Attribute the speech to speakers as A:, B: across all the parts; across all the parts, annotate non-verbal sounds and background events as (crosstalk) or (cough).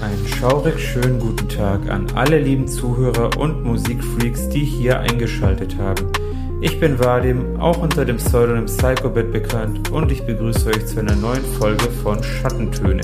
A: Einen schaurig schönen guten Tag an alle lieben Zuhörer und Musikfreaks, die hier eingeschaltet haben. Ich bin Vadim, auch unter dem Pseudonym Psychobit bekannt und ich begrüße euch zu einer neuen Folge von Schattentöne,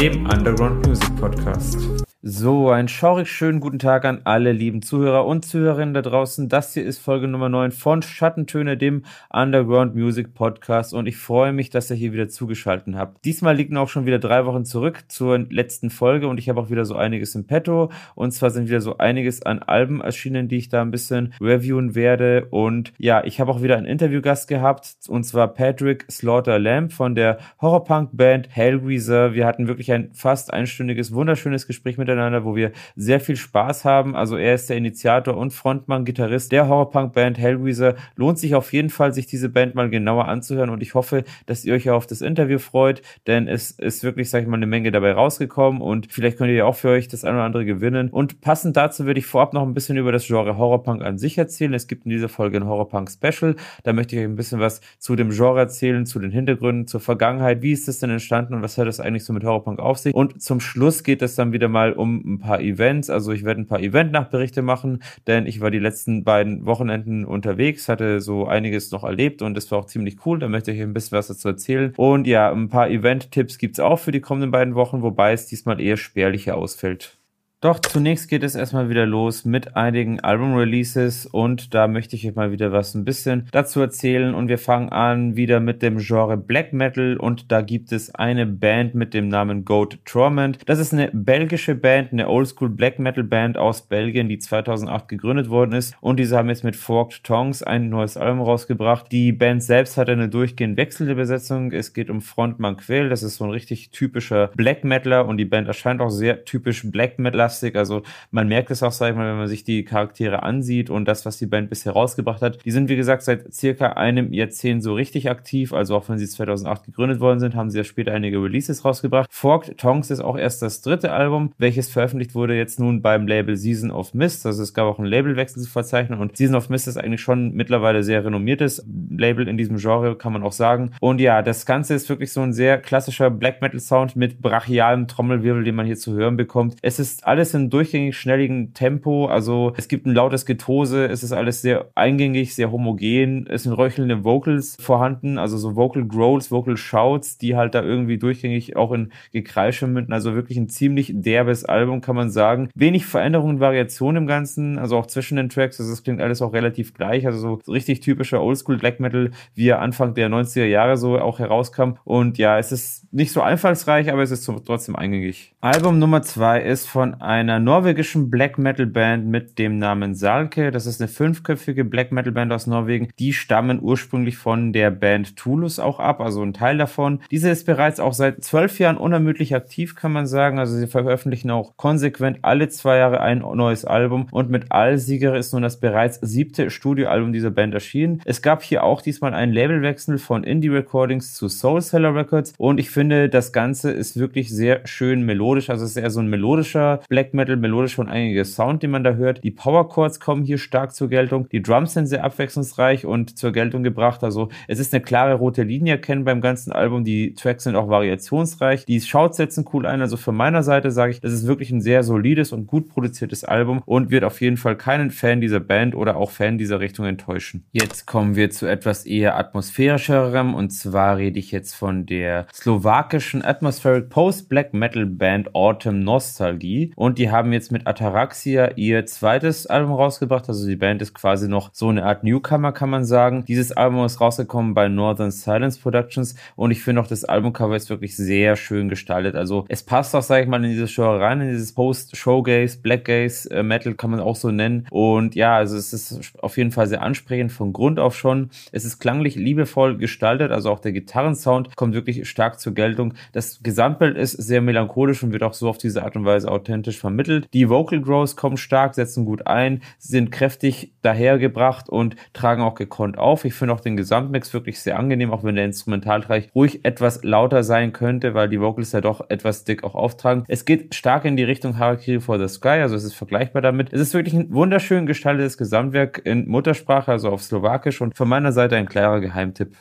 A: dem Underground Music Podcast. So, einen schaurig schönen guten Tag an alle lieben Zuhörer und Zuhörerinnen da draußen. Das hier ist Folge Nummer 9 von Schattentöne, dem Underground Music Podcast und ich freue mich, dass ihr hier wieder zugeschaltet habt. Diesmal liegen auch schon wieder drei Wochen zurück zur letzten Folge und ich habe auch wieder so einiges im Petto und zwar sind wieder so einiges an Alben erschienen, die ich da ein bisschen reviewen werde und ja, ich habe auch wieder einen Interviewgast gehabt und zwar Patrick Slaughter Lamb von der Horrorpunk-Band Hellraiser. Wir hatten wirklich ein fast einstündiges, wunderschönes Gespräch mit miteinander, wo wir sehr viel Spaß haben. Also er ist der Initiator und Frontmann, Gitarrist der Horrorpunk-Band Hellraiser. Lohnt sich auf jeden Fall, sich diese Band mal genauer anzuhören und ich hoffe, dass ihr euch auf das Interview freut, denn es ist wirklich, sag ich mal, eine Menge dabei rausgekommen und vielleicht könnt ihr auch für euch das eine oder andere gewinnen. Und passend dazu würde ich vorab noch ein bisschen über das Genre Horrorpunk an sich erzählen. Es gibt in dieser Folge ein Horrorpunk-Special. Da möchte ich euch ein bisschen was zu dem Genre erzählen, zu den Hintergründen, zur Vergangenheit. Wie ist das denn entstanden und was hat das eigentlich so mit Horrorpunk auf sich? Und zum Schluss geht es dann wieder mal um ein paar Events. Also ich werde ein paar Event-Nachberichte machen, denn ich war die letzten beiden Wochenenden unterwegs, hatte so einiges noch erlebt und das war auch ziemlich cool. Da möchte ich ein bisschen was dazu erzählen. Und ja, ein paar Event-Tipps gibt's auch für die kommenden beiden Wochen, wobei es diesmal eher spärlicher ausfällt. Doch zunächst geht es erstmal wieder los mit einigen Album-Releases und da möchte ich euch mal wieder was ein bisschen dazu erzählen und wir fangen an wieder mit dem Genre Black Metal und da gibt es eine Band mit dem Namen Goat Torment. Das ist eine belgische Band, eine Oldschool Black Metal Band aus Belgien, die 2008 gegründet worden ist und diese haben jetzt mit Forked Tongues ein neues Album rausgebracht. Die Band selbst hat eine durchgehend wechselnde Besetzung. Es geht um Frontmann Quell, das ist so ein richtig typischer Black Metaler und die Band erscheint auch sehr typisch Black Metal Plastik. Also man merkt es auch, sag ich mal, wenn man sich die Charaktere ansieht und das, was die Band bisher rausgebracht hat. Die sind, wie gesagt, seit circa einem Jahrzehnt so richtig aktiv. Also auch wenn sie 2008 gegründet worden sind, haben sie ja später einige Releases rausgebracht. Forked Tongues ist auch erst das dritte Album, welches veröffentlicht wurde jetzt nun beim Label Season of Mist. Also es gab auch einen Labelwechsel zu verzeichnen und Season of Mist ist eigentlich schon mittlerweile sehr renommiertes Label in diesem Genre, kann man auch sagen. Und ja, das Ganze ist wirklich so ein sehr klassischer Black Metal Sound mit brachialem Trommelwirbel, den man hier zu hören bekommt. Es ist alles alles in durchgängig schnelligen Tempo. Also es gibt ein lautes Getose, es ist alles sehr eingängig, sehr homogen. Es sind röchelnde Vocals vorhanden, also so Vocal Growls, Vocal Shouts, die halt da irgendwie durchgängig auch in Gekreische münden. Also wirklich ein ziemlich derbes Album, kann man sagen. Wenig Veränderungen und Variationen im Ganzen, also auch zwischen den Tracks. Also es klingt alles auch relativ gleich. Also so richtig typischer Oldschool Black Metal, wie er Anfang der 90er Jahre so auch herauskam. Und ja, es ist nicht so einfallsreich, aber es ist trotzdem eingängig. Album Nummer zwei ist von einer norwegischen Black Metal Band mit dem Namen Salke. Das ist eine fünfköpfige Black Metal Band aus Norwegen. Die stammen ursprünglich von der Band Tulus auch ab, also ein Teil davon. Diese ist bereits auch seit zwölf Jahren unermüdlich aktiv, kann man sagen. Also sie veröffentlichen auch konsequent alle zwei Jahre ein neues Album und mit Allsieger ist nun das bereits siebte Studioalbum dieser Band erschienen. Es gab hier auch diesmal einen Labelwechsel von Indie Recordings zu Soul Seller Records und ich finde, das Ganze ist wirklich sehr schön melodisch. Also es ist eher so ein melodischer Black Black Metal, melodisch schon einiger Sound, den man da hört. Die Power Chords kommen hier stark zur Geltung. Die Drums sind sehr abwechslungsreich und zur Geltung gebracht. Also es ist eine klare rote Linie erkennen beim ganzen Album. Die Tracks sind auch variationsreich. Die Shouts setzen cool ein. Also von meiner Seite sage ich, das ist wirklich ein sehr solides und gut produziertes Album und wird auf jeden Fall keinen Fan dieser Band oder auch Fan dieser Richtung enttäuschen. Jetzt kommen wir zu etwas eher atmosphärischerem und zwar rede ich jetzt von der slowakischen Atmospheric Post Black Metal Band Autumn Nostalgie und und die haben jetzt mit Ataraxia ihr zweites Album rausgebracht. Also die Band ist quasi noch so eine Art Newcomer, kann man sagen. Dieses Album ist rausgekommen bei Northern Silence Productions und ich finde auch das Albumcover ist wirklich sehr schön gestaltet. Also es passt auch, sage ich mal, in dieses Genre rein, in dieses Post-Showgaze, Blackgaze, äh, Metal kann man auch so nennen. Und ja, also es ist auf jeden Fall sehr ansprechend von Grund auf schon. Es ist klanglich liebevoll gestaltet, also auch der Gitarrensound kommt wirklich stark zur Geltung. Das Gesamtbild ist sehr melancholisch und wird auch so auf diese Art und Weise authentisch vermittelt. Die Vocal Growths kommen stark, setzen gut ein, sind kräftig dahergebracht und tragen auch gekonnt auf. Ich finde auch den Gesamtmix wirklich sehr angenehm, auch wenn der Instrumentalbereich ruhig etwas lauter sein könnte, weil die Vocals ja doch etwas dick auch auftragen. Es geht stark in die Richtung Harakiri for the Sky, also es ist vergleichbar damit. Es ist wirklich ein wunderschön gestaltetes Gesamtwerk in Muttersprache, also auf Slowakisch und von meiner Seite ein klarer Geheimtipp.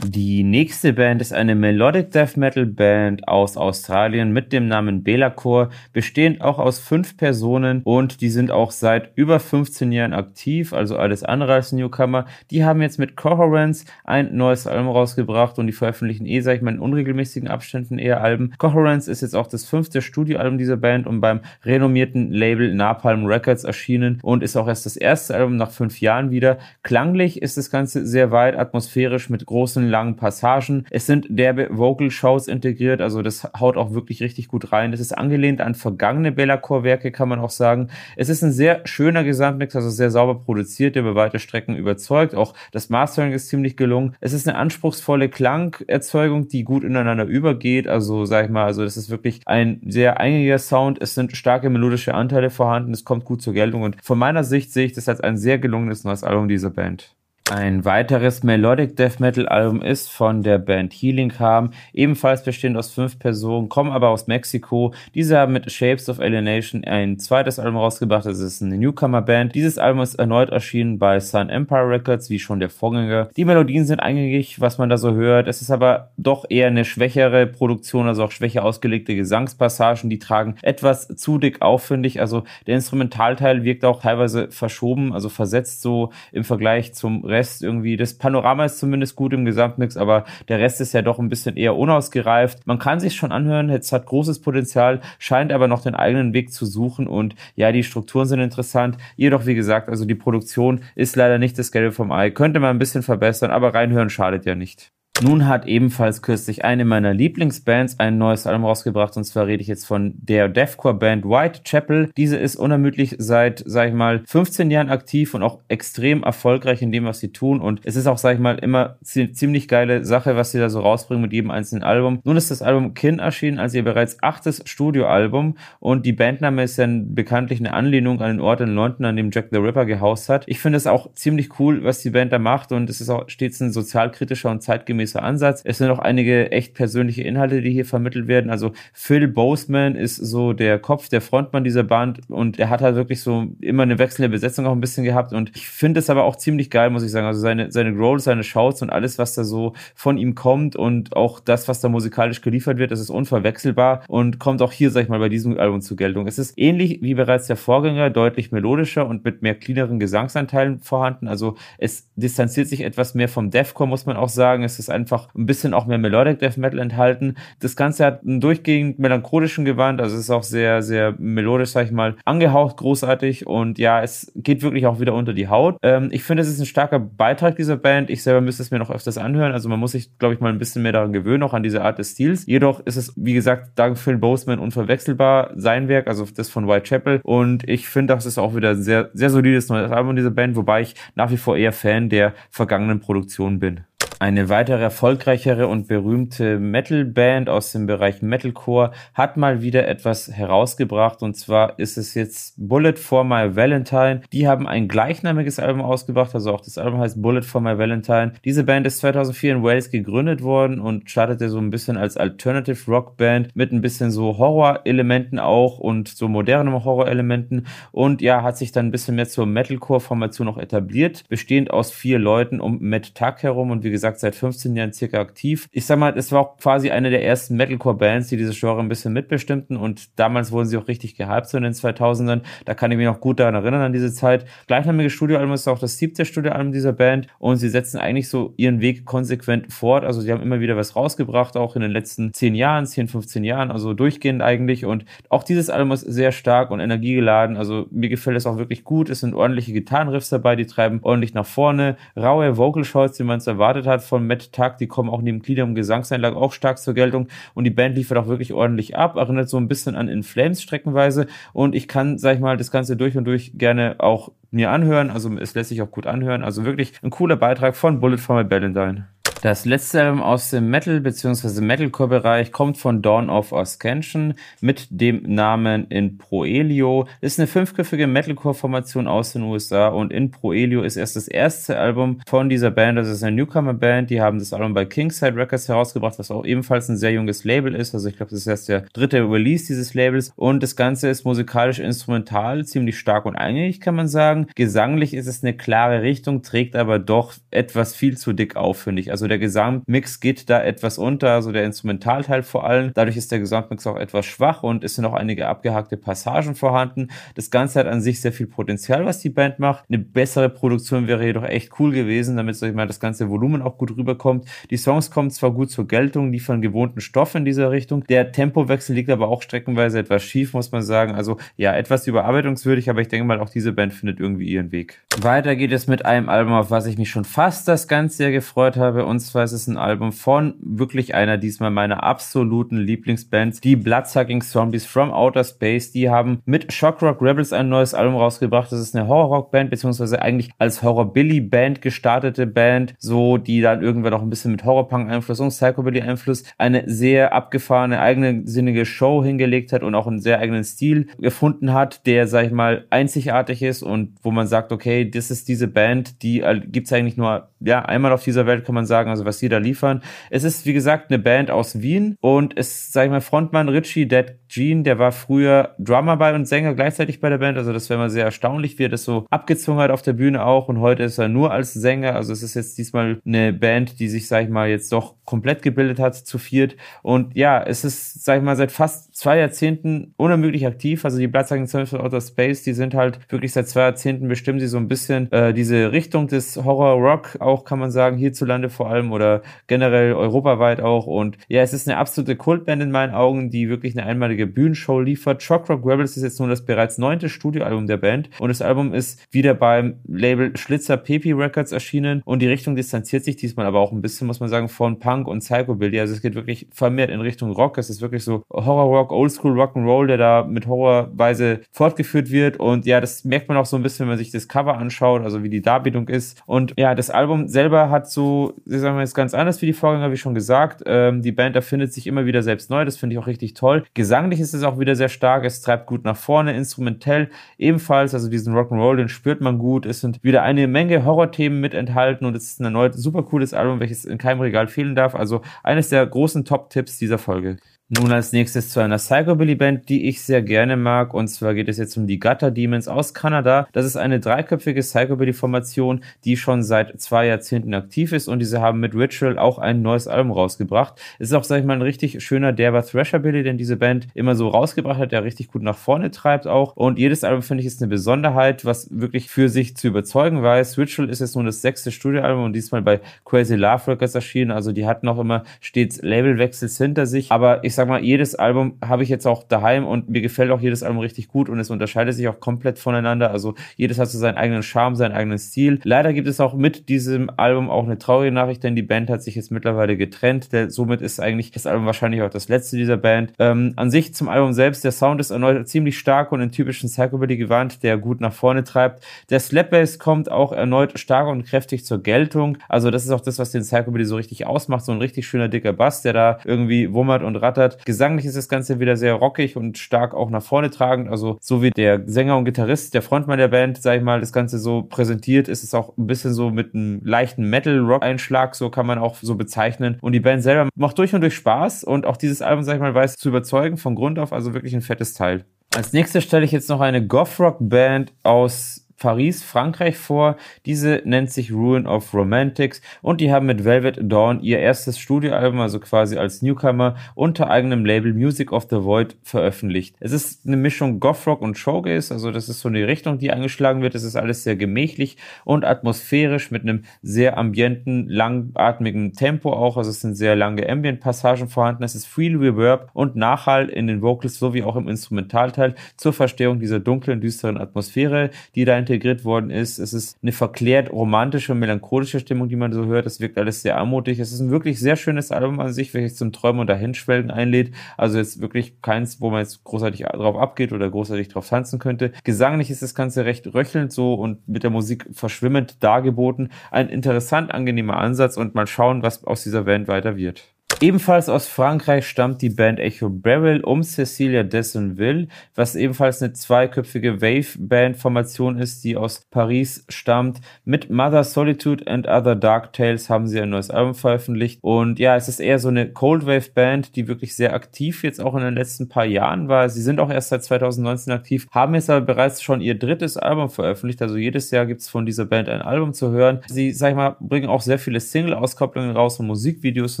A: Die nächste Band ist eine Melodic Death Metal Band aus Australien mit dem Namen Belacor, bestehend auch aus fünf Personen und die sind auch seit über 15 Jahren aktiv, also alles andere als Newcomer. Die haben jetzt mit Coherence ein neues Album rausgebracht und die veröffentlichen eh, sag ich mal, in unregelmäßigen Abständen eher Alben. Coherence ist jetzt auch das fünfte Studioalbum dieser Band und beim renommierten Label Napalm Records erschienen und ist auch erst das erste Album nach fünf Jahren wieder. Klanglich ist das Ganze sehr weit atmosphärisch mit großen langen Passagen. Es sind derbe Vocal-Shows integriert, also das haut auch wirklich richtig gut rein. Es ist angelehnt an vergangene Bellacore-Werke, kann man auch sagen. Es ist ein sehr schöner Gesamtmix, also sehr sauber produziert, der über weite Strecken überzeugt. Auch das Mastering ist ziemlich gelungen. Es ist eine anspruchsvolle Klangerzeugung, die gut ineinander übergeht. Also sag ich mal, also das ist wirklich ein sehr eingängiger Sound. Es sind starke melodische Anteile vorhanden. Es kommt gut zur Geltung und von meiner Sicht sehe ich das als ein sehr gelungenes neues Album dieser Band. Ein weiteres Melodic Death Metal Album ist von der Band Healing Harm, ebenfalls bestehend aus fünf Personen, kommen aber aus Mexiko. Diese haben mit Shapes of Alienation ein zweites Album rausgebracht, das ist eine Newcomer Band. Dieses Album ist erneut erschienen bei Sun Empire Records, wie schon der Vorgänger. Die Melodien sind eingängig, was man da so hört. Es ist aber doch eher eine schwächere Produktion, also auch schwächer ausgelegte Gesangspassagen, die tragen etwas zu dick auf, finde ich. Also der Instrumentalteil wirkt auch teilweise verschoben, also versetzt so im Vergleich zum Rest irgendwie, das Panorama ist zumindest gut im Gesamtmix, aber der Rest ist ja doch ein bisschen eher unausgereift. Man kann sich schon anhören, es hat großes Potenzial, scheint aber noch den eigenen Weg zu suchen und ja, die Strukturen sind interessant. Jedoch, wie gesagt, also die Produktion ist leider nicht das Gelbe vom Ei. Könnte man ein bisschen verbessern, aber reinhören schadet ja nicht. Nun hat ebenfalls kürzlich eine meiner Lieblingsbands ein neues Album rausgebracht und zwar rede ich jetzt von der Deathcore-Band Whitechapel. Diese ist unermüdlich seit, sag ich mal, 15 Jahren aktiv und auch extrem erfolgreich in dem, was sie tun und es ist auch, sag ich mal, immer ziemlich geile Sache, was sie da so rausbringen mit jedem einzelnen Album. Nun ist das Album Kin erschienen als ihr bereits achtes Studioalbum und die Bandname ist dann bekanntlich eine Anlehnung an den Ort in London, an dem Jack the Ripper gehaust hat. Ich finde es auch ziemlich cool, was die Band da macht und es ist auch stets ein sozialkritischer und zeitgemäßer zeitgemäßer Ansatz. Es sind auch einige echt persönliche Inhalte, die hier vermittelt werden. Also Phil Boseman ist so der Kopf, der Frontmann dieser Band und er hat halt wirklich so immer eine wechselnde Besetzung auch ein bisschen gehabt und ich finde es aber auch ziemlich geil, muss ich sagen. Also seine, seine Growls, seine Shouts und alles, was da so von ihm kommt und auch das, was da musikalisch geliefert wird, das ist unverwechselbar und kommt auch hier, sag ich mal, bei diesem Album zur Geltung. Es ist ähnlich wie bereits der Vorgänger, deutlich melodischer und mit mehr cleaneren Gesangsanteilen vorhanden. Also es distanziert sich etwas mehr vom Deathcore, muss man auch sagen. Es ist einfach ein bisschen auch mehr Melodic Death Metal enthalten. Das Ganze hat einen durchgehend melancholischen Gewand, also ist auch sehr, sehr melodisch, sag ich mal, angehaucht, großartig und ja, es geht wirklich auch wieder unter die Haut. Ähm, ich finde, es ist ein starker Beitrag dieser Band. Ich selber müsste es mir noch öfters anhören, also man muss sich, glaube ich, mal ein bisschen mehr daran gewöhnen, auch an diese Art des Stils. Jedoch ist es, wie gesagt, dank Phil Boseman unverwechselbar sein Werk, also das von Whitechapel und ich finde, das ist auch wieder ein sehr, sehr solides neues Album dieser Band, wobei ich nach wie vor eher Fan der vergangenen Produktionen bin. Eine weitere erfolgreichere und berühmte Metal-Band aus dem Bereich Metalcore hat mal wieder etwas herausgebracht und zwar ist es jetzt Bullet for My Valentine. Die haben ein gleichnamiges Album ausgebracht, also auch das Album heißt Bullet for My Valentine. Diese Band ist 2004 in Wales gegründet worden und startete so ein bisschen als Alternative Rock Band mit ein bisschen so Horror-Elementen auch und so modernen Horror-Elementen und ja, hat sich dann ein bisschen mehr zur Metalcore-Formation auch etabliert, bestehend aus vier Leuten um Matt Tuck herum und wie gesagt gesagt, seit 15 Jahren circa aktiv. Ich sag mal, es war auch quasi eine der ersten Metalcore-Bands, die dieses Genre ein bisschen mitbestimmten und damals wurden sie auch richtig gehypt so in den 2000ern. Da kann ich mich noch gut daran erinnern, an diese Zeit. Gleichnamiges Studioalbum ist auch das siebte Studioalbum dieser Band und sie setzen eigentlich so ihren Weg konsequent fort. Also sie haben immer wieder was rausgebracht, auch in den letzten 10 Jahren, 10, 15 Jahren, also durchgehend eigentlich und auch dieses Album ist sehr stark und energiegeladen. Also mir gefällt es auch wirklich gut. Es sind ordentliche Gitarrenriffs dabei, die treiben ordentlich nach vorne. Raue Vocal Shots, wie man es erwartet hat von Matt Tuck, die kommen auch neben Glieder und Gesangseinlage auch stark zur Geltung. Und die Band liefert auch wirklich ordentlich ab, erinnert so ein bisschen an In Flames streckenweise. Und ich kann, sag ich mal, das Ganze durch und durch gerne auch mir anhören, also es lässt sich auch gut anhören, also wirklich ein cooler Beitrag von Bullet for My Valentine. Das letzte Album aus dem Metal- bzw. Metalcore-Bereich kommt von Dawn of Ascension mit dem Namen In Proelio. Ist eine fünfköpfige Metalcore-Formation aus den USA und In Proelio ist erst das erste Album von dieser Band. Das ist eine Newcomer-Band. Die haben das Album bei Kingside Records herausgebracht, was auch ebenfalls ein sehr junges Label ist. Also ich glaube, das ist erst der dritte Release dieses Labels. Und das Ganze ist musikalisch instrumental, ziemlich stark und eingängig, kann man sagen. Gesanglich ist es eine klare Richtung, trägt aber doch etwas viel zu dick auf, finde ich. Also der Gesamtmix geht da etwas unter, also der Instrumentalteil vor allem. Dadurch ist der Gesamtmix auch etwas schwach und es sind auch einige abgehackte Passagen vorhanden. Das Ganze hat an sich sehr viel Potenzial, was die Band macht. Eine bessere Produktion wäre jedoch echt cool gewesen, damit, sag ich mal, das ganze Volumen auch gut rüberkommt. Die Songs kommen zwar gut zur Geltung, liefern gewohnten Stoff in dieser Richtung. Der Tempowechsel liegt aber auch streckenweise etwas schief, muss man sagen. Also ja, etwas überarbeitungswürdig, aber ich denke mal, auch diese Band findet irgendwie ihren Weg. Weiter geht es mit einem Album, auf was ich mich schon fast das ganze Jahr gefreut habe. Und zwar ist es ein Album von wirklich einer diesmal meiner absoluten Lieblingsbands, die Bloodsucking Zombies from Outer Space. Die haben mit Shockrock Rebels ein neues Album rausgebracht. Das ist eine Horror-Rock-Band, beziehungsweise eigentlich als Horror-Billy-Band gestartete Band, so die dann irgendwann auch ein bisschen mit Horrorpunk-Einfluss und Psychobilly-Einfluss eine sehr abgefahrene, eigensinnige Show hingelegt hat und auch einen sehr eigenen Stil gefunden hat, der, sag ich mal, einzigartig ist und wo man sagt, okay, das ist diese Band, die äh, gibt's eigentlich nur ja einmal auf dieser Welt, kann man sagen, also was sie da liefern. Es ist, wie gesagt, eine Band aus Wien und es, sag ich mal, Frontmann Richie Dead Gene, der war früher Drummer bei und Sänger gleichzeitig bei der Band, also das wäre mal sehr erstaunlich, wie er das so abgezogen hat auf der Bühne auch. Und heute ist er nur als Sänger, also es ist jetzt diesmal eine Band, die sich, sag ich mal, jetzt doch komplett gebildet hat, zu viert. Und ja, es ist, sag ich mal, seit fast zwei Jahrzehnten unermüdlich aktiv, also die Zombies von Outer Space, die sind halt wirklich seit zwei Jahrzehnten bestimmen sie so ein bisschen äh, diese Richtung des Horror-Rock auch, kann man sagen, hierzulande vor allem oder generell europaweit auch. Und ja, es ist eine absolute Kultband in meinen Augen, die wirklich eine einmalige Bühnenshow liefert. Shock Rock Rebels ist jetzt nun das bereits neunte Studioalbum der Band und das Album ist wieder beim Label Schlitzer Pepi Records erschienen und die Richtung distanziert sich diesmal aber auch ein bisschen, muss man sagen, von Punk und Psychobilly. Also es geht wirklich vermehrt in Richtung Rock. Es ist wirklich so Horror-Rock, Oldschool Rock'n'Roll, der da mit Horrorweise fortgeführt wird und ja, das merkt man auch so ein bisschen, wenn man sich das Cover anschaut, also wie die Darbietung ist. Und ja, das Album selber hat so, sagen wir jetzt ganz anders wie die Vorgänger, wie schon gesagt. Ähm, die Band erfindet sich immer wieder selbst neu, das finde ich auch richtig toll. Gesanglich ist es auch wieder sehr stark, es treibt gut nach vorne, instrumentell ebenfalls, also diesen Rock'n'Roll, den spürt man gut. Es sind wieder eine Menge Horrorthemen mit enthalten und es ist ein erneut super cooles Album, welches in keinem Regal fehlen darf. Also eines der großen Top-Tipps dieser Folge. Nun als nächstes zu einer Psychobilly-Band, die ich sehr gerne mag. Und zwar geht es jetzt um die Gutter Demons aus Kanada. Das ist eine dreiköpfige Psychobilly-Formation, die schon seit zwei Jahrzehnten aktiv ist. Und diese haben mit Ritual auch ein neues Album rausgebracht. Es ist auch, sag ich mal, ein richtig schöner, derber Thrasher-Billy, den diese Band immer so rausgebracht hat, der richtig gut nach vorne treibt auch. Und jedes Album, finde ich, ist eine Besonderheit, was wirklich für sich zu überzeugen weiß. Ritual ist jetzt nun das sechste Studioalbum und diesmal bei Crazy Love Records erschienen. Also die hatten auch immer stets Labelwechsels hinter sich. Aber ich sag mal, jedes Album habe ich jetzt auch daheim und mir gefällt auch jedes Album richtig gut und es unterscheidet sich auch komplett voneinander. Also jedes hat so seinen eigenen Charme, seinen eigenen Stil. Leider gibt es auch mit diesem Album auch eine traurige Nachricht, denn die Band hat sich jetzt mittlerweile getrennt. Der, somit ist eigentlich das Album wahrscheinlich auch das letzte dieser Band. Ähm, an sich zum Album selbst, der Sound ist erneut ziemlich stark und in typischen Psychobilly gewandt, der gut nach vorne treibt. Der Slapbass kommt auch erneut stark und kräftig zur Geltung. Also das ist auch das, was den Psychobilly so richtig ausmacht. So ein richtig schöner dicker Bass, der da irgendwie wummert und rattert hat. Gesanglich ist das Ganze wieder sehr rockig und stark auch nach vorne tragend. Also so wie der Sänger und Gitarrist, der Frontmann der Band, sag ich mal, das Ganze so präsentiert, ist es auch ein bisschen so mit einem leichten Metal-Rock-Einschlag, so kann man auch so bezeichnen. Und die Band selber macht durch und durch Spaß und auch dieses Album, sag ich mal, weiß zu überzeugen von Grund auf, also wirklich ein fettes Teil. Als nächstes stelle ich jetzt noch eine Goth-Rock-Band aus Paris, Frankreich vor. Diese nennt sich Ruin of Romantics und die haben mit Velvet Dawn ihr erstes Studioalbum, also quasi als Newcomer, unter eigenem Label Music of the Void veröffentlicht. Es ist eine Mischung Gothrock und Showgaze, also das ist so eine Richtung, die eingeschlagen wird. Es ist alles sehr gemächlich und atmosphärisch mit einem sehr ambienten, langatmigen Tempo auch. Also es sind sehr lange Ambient-Passagen vorhanden. Es ist viel Reverb und Nachhall in den Vocals sowie auch im Instrumentalteil zur Verstehung dieser dunklen, düsteren Atmosphäre, die da integriert worden ist. Es ist eine verklärt romantische melancholische Stimmung, die man so hört. Es wirkt alles sehr anmutig. Es ist ein wirklich sehr schönes Album an sich, welches zum Träumen und Dahinschwelgen einlädt. Also jetzt wirklich keins, wo man jetzt großartig drauf abgeht oder großartig drauf tanzen könnte. Gesanglich ist das Ganze recht röchelnd so und mit der Musik verschwimmend dargeboten. Ein interessant angenehmer Ansatz und mal schauen, was aus dieser Band weiter wird. Ebenfalls aus Frankreich stammt die Band Echo Barrel um Cecilia Dessenville, was ebenfalls eine zweiköpfige Wave-Band-Formation ist, die aus Paris stammt. Mit Mother Solitude and Other Dark Tales haben sie ein neues Album veröffentlicht. Und ja, es ist eher so eine Cold Wave-Band, die wirklich sehr aktiv jetzt auch in den letzten paar Jahren war. Sie sind auch erst seit 2019 aktiv, haben jetzt aber bereits schon ihr drittes Album veröffentlicht. Also jedes Jahr gibt es von dieser Band ein Album zu hören. Sie, sag ich mal, bringen auch sehr viele Single-Auskopplungen raus und Musikvideos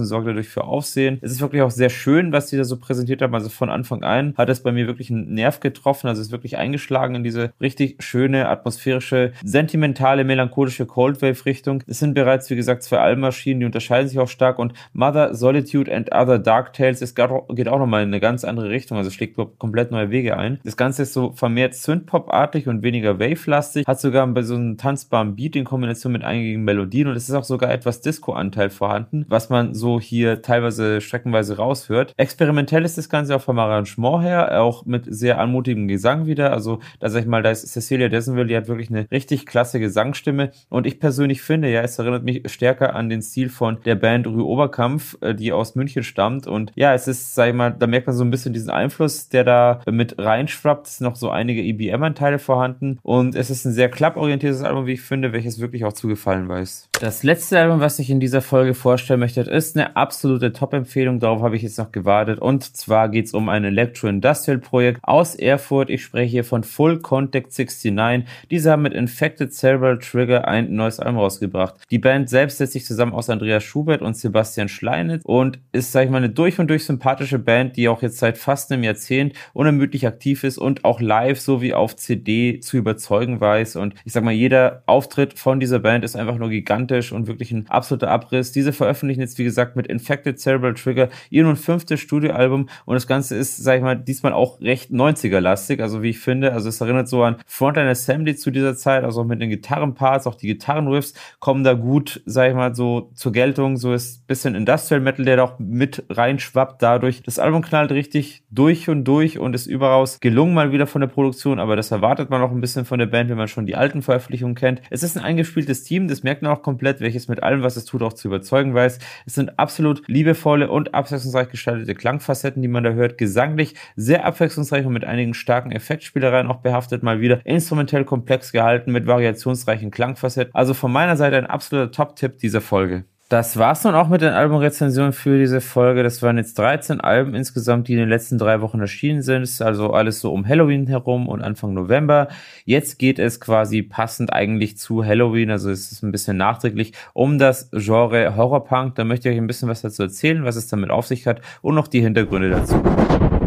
A: und sorgen dadurch für Aufsehen. Es ist wirklich auch sehr schön, was sie da so präsentiert haben. Also von Anfang an hat es bei mir wirklich einen Nerv getroffen. Also es ist wirklich eingeschlagen in diese richtig schöne, atmosphärische, sentimentale, melancholische Cold Wave Richtung. Es sind bereits, wie gesagt, zwei Albenmaschinen, die unterscheiden sich auch stark und Mother Solitude and Other Dark Tales es geht auch nochmal in eine ganz andere Richtung. Also schlägt komplett neue Wege ein. Das Ganze ist so vermehrt Synthpop-artig und weniger Wave-lastig, hat sogar bei so einem tanzbaren Beat in Kombination mit eingängigen Melodien und es ist auch sogar etwas Disco-Anteil vorhanden, was man so hier teilweise teilweise streckenweise raushört. Experimentell ist das Ganze auch vom Arrangement her, auch mit sehr anmutigem Gesang wieder. Also da sag ich mal, da ist Cecilia Dessenville, die hat wirklich eine richtig klasse Gesangsstimme und ich persönlich finde, ja, es erinnert mich stärker an den Stil von der Band Rue Oberkampf, äh, die aus München stammt und ja, es ist, sag ich mal, da merkt man so ein bisschen diesen Einfluss, der da mit reinschwappt. Es sind noch so einige EBM-Anteile vorhanden und es ist ein sehr klapporientiertes Album, wie ich finde, welches wirklich auch zugefallen weiß. Das letzte Album, was ich in dieser Folge vorstellen möchte, ist eine absolute Top-Empfehlung, darauf habe ich jetzt noch gewartet. Und zwar geht es um ein Electro-Industrial-Projekt aus Erfurt. Ich spreche hier von Full Contact 69. Diese haben mit Infected Cerebral Trigger ein neues Album rausgebracht. Die Band selbst setzt sich zusammen aus Andreas Schubert und Sebastian Schleinitz und ist, sag ich mal, eine durch und durch sympathische Band, die auch jetzt seit fast einem Jahrzehnt unermüdlich aktiv ist und auch live sowie auf CD zu überzeugen weiß. Und ich sag mal, jeder Auftritt von dieser Band ist einfach nur gigantisch und wirklich ein absoluter Abriss. Diese veröffentlichen jetzt, wie gesagt, mit Infected Cerebral Trigger ihr nun fünftes Studioalbum und das Ganze ist, sag ich mal, diesmal auch recht 90er-lastig, also wie ich finde, also es erinnert so an Frontline Assembly zu dieser Zeit, also auch mit den Gitarrenparts, auch die Gitarrenriffs kommen da gut, sag ich mal, so zur Geltung, so ist bisschen Industrial Metal, der da auch mit reinschwappt dadurch. Das Album knallt richtig durch und durch und ist überaus gelungen mal wieder von der Produktion, aber das erwartet man auch ein bisschen von der Band, wenn man schon die alten Veröffentlichungen kennt. Es ist ein eingespieltes Team, das merkt man auch komplett, welches mit allem, was es tut, auch zu überzeugen weiß. Es sind absolut liebe liebevolle und abwechslungsreich gestaltete Klangfacetten, die man da hört. Gesanglich sehr abwechslungsreich und mit einigen starken Effektspielereien auch behaftet. Mal wieder instrumentell komplex gehalten mit variationsreichen Klangfacetten. Also von meiner Seite ein absoluter Top-Tipp dieser Folge. Das war's nun auch mit den Albumrezensionen für diese Folge. Das waren jetzt 13 Alben insgesamt, die in den letzten drei Wochen erschienen sind. ist also alles so um Halloween herum und Anfang November. Jetzt geht es quasi passend eigentlich zu Halloween, also es ist ein bisschen nachträglich, um das Genre Horrorpunk. Da möchte ich euch ein bisschen was dazu erzählen, was es damit auf sich hat und noch die Hintergründe dazu.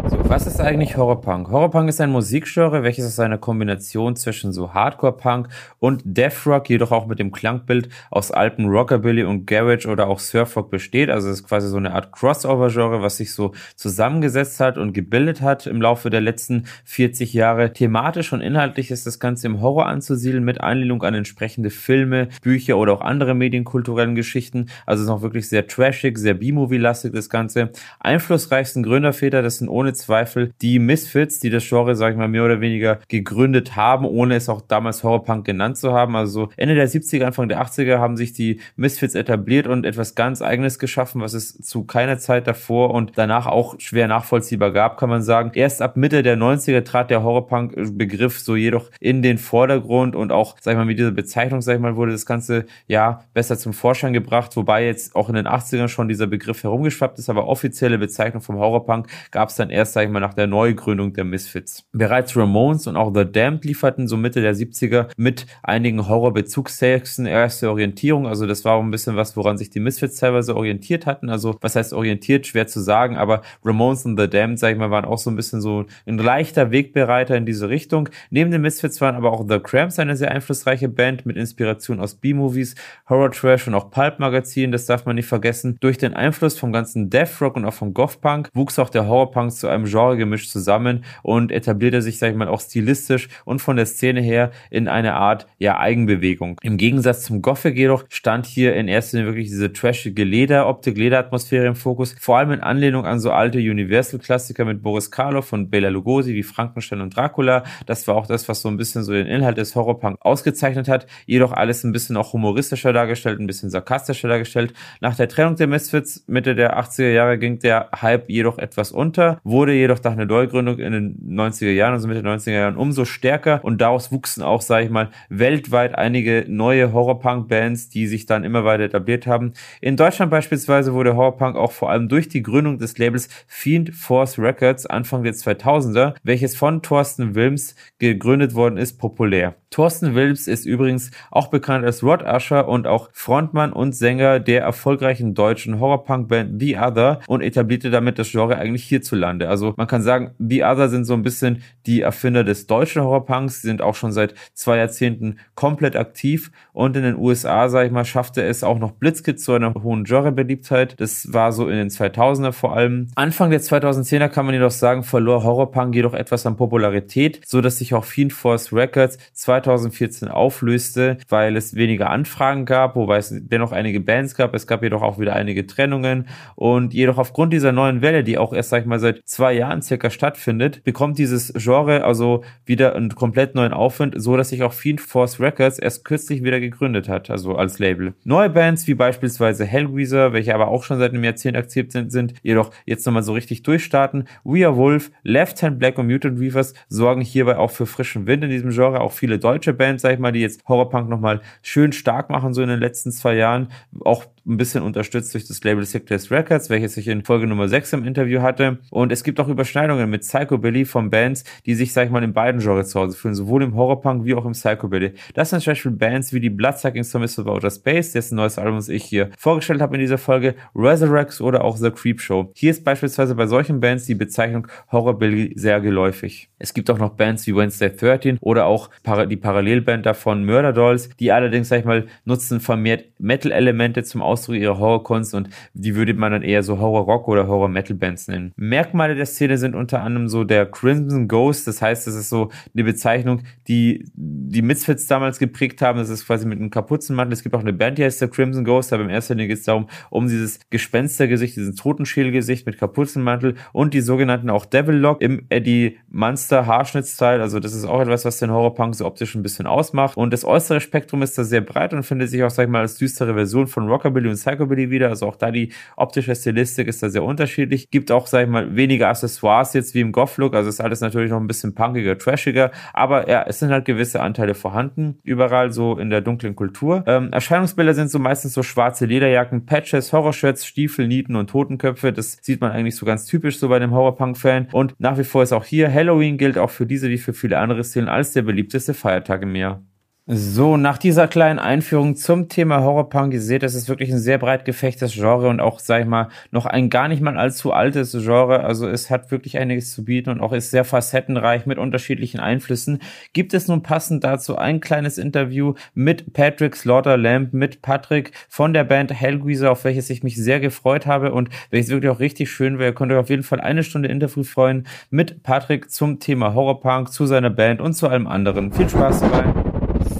A: Was ist eigentlich Horrorpunk? Horrorpunk ist ein Musikgenre, welches aus einer Kombination zwischen so Hardcore-Punk und Death Rock, jedoch auch mit dem Klangbild aus Alpen Rockabilly und Garage oder auch Surfrock besteht. Also es ist quasi so eine Art Crossover-Genre, was sich so zusammengesetzt hat und gebildet hat im Laufe der letzten 40 Jahre. Thematisch und inhaltlich ist das Ganze im Horror anzusiedeln mit Einlehnung an entsprechende Filme, Bücher oder auch andere medienkulturellen Geschichten. Also es ist auch wirklich sehr trashig, sehr B-Movie-lastig das Ganze. Einflussreichsten Gründerväter, das sind ohne Zweifel die Misfits, die das Genre, sag ich mal, mehr oder weniger gegründet haben, ohne es auch damals Horrorpunk genannt zu haben. Also Ende der 70er, Anfang der 80er haben sich die Misfits etabliert und etwas ganz eigenes geschaffen, was es zu keiner Zeit davor und danach auch schwer nachvollziehbar gab, kann man sagen. Erst ab Mitte der 90er trat der Horrorpunk-Begriff so jedoch in den Vordergrund und auch, sag ich mal, mit dieser Bezeichnung, sag ich mal, wurde das Ganze ja besser zum Vorschein gebracht, wobei jetzt auch in den 80ern schon dieser Begriff herumgeschwappt ist, aber offizielle Bezeichnung vom Horrorpunk gab es dann erst, sag ich mal, nach der Neugründung der Misfits. Bereits Ramones und auch The Damned lieferten so Mitte der 70er mit einigen Horror-Bezugstexten erste Orientierung. Also das war auch ein bisschen was, woran sich die Misfits teilweise orientiert hatten. Also was heißt orientiert, schwer zu sagen, aber Ramones und The Damned, sag ich mal, waren auch so ein bisschen so ein leichter Wegbereiter in diese Richtung. Neben den Misfits waren aber auch The Cramps eine sehr einflussreiche Band mit Inspiration aus B-Movies, Horror Trash und auch Pulp-Magazinen. Das darf man nicht vergessen. Durch den Einfluss vom ganzen Death Rock und auch vom Goth Punk wuchs auch der Horrorpunk zu einem Genregemisch zusammen und etablierte sich, sag ich mal, auch stilistisch und von der Szene her in eine Art, ja, Eigenbewegung. Im Gegensatz zum Gothic jedoch stand hier in erster Linie wirklich diese trashige Lederoptik, Lederatmosphäre im Fokus, vor allem in Anlehnung an so alte Universal-Klassiker mit Boris Karloff und Bela Lugosi wie Frankenstein und Dracula. Das war auch das, was so ein bisschen so den Inhalt des Horrorpunk ausgezeichnet hat, jedoch alles ein bisschen auch humoristischer dargestellt, ein bisschen sarkastischer dargestellt. Nach der Trennung der Misfits Mitte der 80er Jahre ging der Hype jedoch etwas unter, wurde jedoch nach einer Neugründung in den 90er Jahren, also Mitte der 90er Jahren, umso stärker und daraus wuchsen auch, sage ich mal, weltweit einige neue Horrorpunk-Bands, die sich dann immer weiter etabliert haben. In Deutschland beispielsweise wurde Horrorpunk auch vor allem durch die Gründung des Labels Fiend Force Records Anfang der 2000er, welches von Thorsten Wilms gegründet worden ist, populär. Thorsten Wilms ist übrigens auch bekannt als Rod Usher und auch Frontmann und Sänger der erfolgreichen deutschen Horrorpunk-Band The Other und etablierte damit das Genre eigentlich hierzulande. Also man kann sagen, The Other sind so ein bisschen die Erfinder des deutschen Horrorpunks, sind auch schon seit zwei Jahrzehnten komplett aktiv und in den USA, sag ich mal, schaffte es auch noch Blitzkid zu einer hohen Genre-Beliebtheit. Das war so in den 2000er vor allem. Anfang der 2010er kann man jedoch sagen, verlor Horrorpunk jedoch etwas an Popularität, so dass sich auch Fiend Force Records 2014 auflöste, weil es weniger Anfragen gab, wobei es dennoch einige Bands gab. Es gab jedoch auch wieder einige Trennungen und jedoch aufgrund dieser neuen Welle, die auch erst, sag ich mal, seit zwei Jahren circa stattfindet, bekommt dieses Genre also wieder einen komplett neuen Aufwind, so dass sich auch Fiend Force Records erst kürzlich wieder gegründet hat, also als Label. Neue Bands wie beispielsweise Hellweezer, welche aber auch schon seit einem Jahrzehnt aktiv sind, sind jedoch jetzt nochmal so richtig durchstarten. We Are Wolf, Left Hand Black und Mutant Weavers sorgen hierbei auch für frischen Wind in diesem Genre. Auch viele deutsche Bands, sag ich mal, die jetzt Horrorpunk nochmal schön stark machen, so in den letzten zwei Jahren. Auch ein bisschen unterstützt durch das Label Sickness Records, welches ich in Folge Nummer 6 im Interview hatte. Und es gibt auch Überschneidungen mit Psychobilly von Bands, die sich, sag ich mal, in beiden Genres zu Hause fühlen, sowohl im Horrorpunk wie auch im Psychobilly. Das sind zum Beispiel Bands wie die Bloodsucking Submissive of Outer Space, dessen neues Album, ich hier vorgestellt habe in dieser Folge, Resurrects oder auch The Creep Show. Hier ist beispielsweise bei solchen Bands die Bezeichnung Horrorbilly sehr geläufig. Es gibt auch noch Bands wie Wednesday 13 oder auch die Parallelband davon Murder Dolls, die allerdings, sag ich mal, nutzen vermehrt Metal-Elemente zum Ausdruck ihrer Horrorkunst und die würde man dann eher so Horror-Rock oder Horror-Metal-Bands nennen. Merkmale der Szene sind unter anderem so der Crimson Ghost, das heißt, das ist so eine Bezeichnung, die die Misfits damals geprägt haben, das ist quasi mit einem Kapuzenmantel. Es gibt auch eine Band, die heißt der Crimson Ghost, aber im ersten Linie geht es darum, um dieses Gespenstergesicht, diesen Totenschädelgesicht mit Kapuzenmantel und die sogenannten auch Devil Lock im Eddie Munster Haarschnittstyle, also das ist auch etwas, was den Horrorpunk so optisch ein bisschen ausmacht. Und das äußere Spektrum ist da sehr breit und findet sich auch, sag ich mal, als düstere Version von Rockabilly und Psychobilly wieder, also auch da die optische Stilistik ist da sehr unterschiedlich, gibt auch, sag ich mal, weniger Accessoires jetzt wie im Goth-Look, also ist alles natürlich noch ein bisschen punkiger, trashiger, aber ja, es sind halt gewisse Anteile vorhanden, überall so in der dunklen Kultur. Ähm, Erscheinungsbilder sind so meistens so schwarze Lederjacken, Patches, Horrorshirts, Stiefel, Nieten und Totenköpfe, das sieht man eigentlich so ganz typisch so bei dem Horrorpunk-Fan und nach wie vor ist auch hier Halloween gilt auch für diese wie für viele andere Szenen als der beliebteste Feiertag im Jahr. So, nach dieser kleinen Einführung zum Thema Horrorpunk, ihr seht, das ist wirklich ein sehr breit gefächtes Genre und auch, sag ich mal, noch ein gar nicht mal allzu altes Genre. Also es hat wirklich einiges zu bieten und auch ist sehr facettenreich mit unterschiedlichen Einflüssen. Gibt es nun passend dazu ein kleines Interview mit Patrick Slaughter Lamb, mit Patrick von der Band Hellgreaser, auf welches ich mich sehr gefreut habe und welches wirklich auch richtig schön wäre. Könnt euch auf jeden Fall eine Stunde Interview freuen mit Patrick zum Thema Horrorpunk, zu seiner Band und zu allem anderen. Viel Spaß dabei.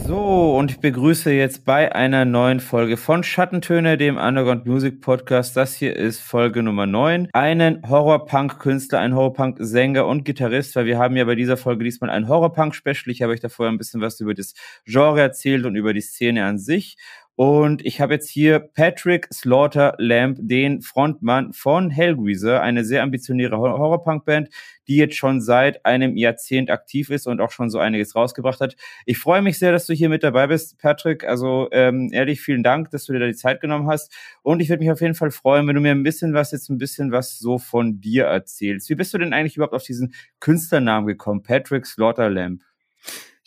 A: So, und ich begrüße jetzt bei einer neuen Folge von Schattentöne, dem Underground Music Podcast. Das hier ist Folge Nummer 9. Einen Horror-Punk-Künstler, einen Horror-Punk-Sänger und Gitarrist, weil wir haben ja bei dieser Folge diesmal ein Horror-Punk-Special. Ich habe euch da vorher ein bisschen was über das Genre erzählt und über die Szene an sich. Und ich habe jetzt hier Patrick Slaughter Lamb, den Frontmann von Hellgreaser, eine sehr ambitionierte Horrorpunk-Band, die jetzt schon seit einem Jahrzehnt aktiv ist und auch schon so einiges rausgebracht hat. Ich freue mich sehr, dass du hier mit dabei bist, Patrick. Also ähm, ehrlich, vielen Dank, dass du dir da die Zeit genommen hast. Und ich würde mich auf jeden Fall freuen, wenn du mir ein bisschen was, jetzt ein bisschen was so von dir erzählst. Wie bist du denn eigentlich überhaupt auf diesen Künstlernamen gekommen, Patrick Slaughter Lamb?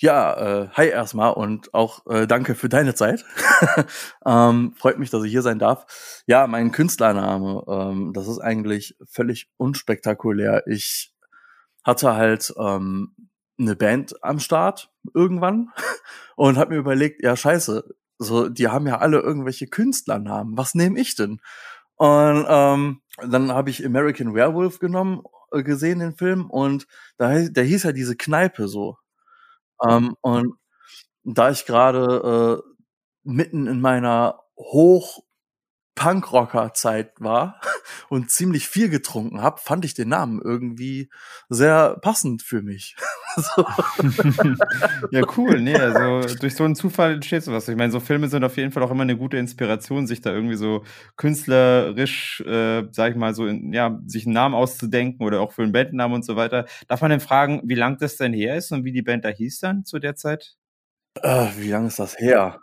B: Ja, äh, hi erstmal und auch äh, danke für deine Zeit. (laughs) ähm, freut mich, dass ich hier sein darf. Ja, mein Künstlername, ähm, das ist eigentlich völlig unspektakulär. Ich hatte halt ähm, eine Band am Start irgendwann (laughs) und habe mir überlegt, ja scheiße, so die haben ja alle irgendwelche Künstlernamen. Was nehme ich denn? Und ähm, dann habe ich American Werewolf genommen äh, gesehen, den Film, und da, der hieß ja diese Kneipe so. Ähm, und da ich gerade äh, mitten in meiner hoch Punkrocker-Zeit war (laughs) und ziemlich viel getrunken habe, fand ich den Namen irgendwie sehr passend für mich. (laughs) so. (laughs)
A: ja, cool. Nee, also durch so einen Zufall entsteht sowas. Ich meine, so Filme sind auf jeden Fall auch immer eine gute Inspiration, sich da irgendwie so künstlerisch, äh, sag ich mal, so, in, ja, sich einen Namen auszudenken oder auch für einen Bandnamen und so weiter. Darf man denn fragen, wie lang das denn her ist und wie die Band da hieß dann zu der Zeit?
B: Äh, wie lang ist das her?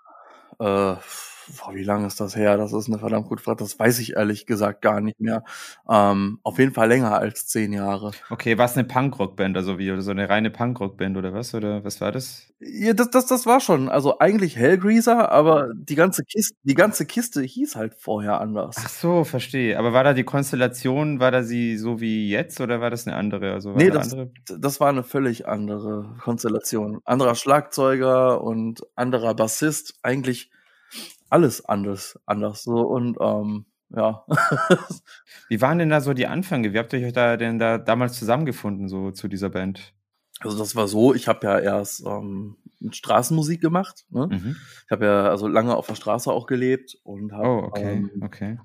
B: Äh, boah, wie lange ist das her? Das ist eine verdammt gute Frage. Das weiß ich ehrlich gesagt gar nicht mehr. Ähm, auf jeden Fall länger als zehn Jahre.
A: Okay, war es eine Punkrock-Band, also wie, oder so eine reine Punkrock-Band oder was? Oder was war das?
B: Ja, das, das, das war schon. Also eigentlich Hellgreaser, aber die ganze Kiste, die ganze Kiste hieß halt vorher anders.
A: Ach so, verstehe. Aber war da die Konstellation, war da sie so wie jetzt oder war das eine andere? Also
B: nee, das, andere? das war eine völlig andere Konstellation. Anderer Schlagzeuger und anderer Bassist. Eigentlich alles anders, anders so und ähm, ja. (laughs)
A: Wie waren denn da so die Anfänge? Wie habt ihr euch da denn da damals zusammengefunden, so zu dieser Band?
B: Also das war so, ich habe ja erst ähm, Straßenmusik gemacht. Ne? Mhm. Ich habe ja also lange auf der Straße auch gelebt und habe
A: oh, okay, ähm, okay.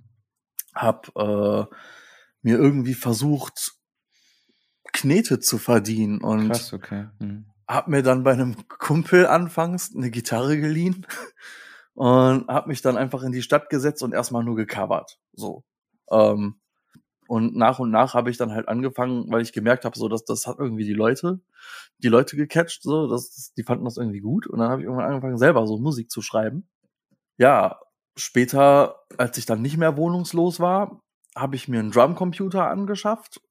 B: hab, äh, mir irgendwie versucht, Knete zu verdienen und
A: Krass, okay. Mhm.
B: hab mir dann bei einem Kumpel anfangs eine Gitarre geliehen und habe mich dann einfach in die Stadt gesetzt und erstmal nur gecovert. So. Ähm, und nach und nach habe ich dann halt angefangen, weil ich gemerkt habe, so dass das hat irgendwie die Leute, die Leute gecatcht, so, dass die fanden das irgendwie gut. Und dann habe ich irgendwann angefangen, selber so Musik zu schreiben. Ja, später, als ich dann nicht mehr wohnungslos war, habe ich mir einen Drumcomputer angeschafft,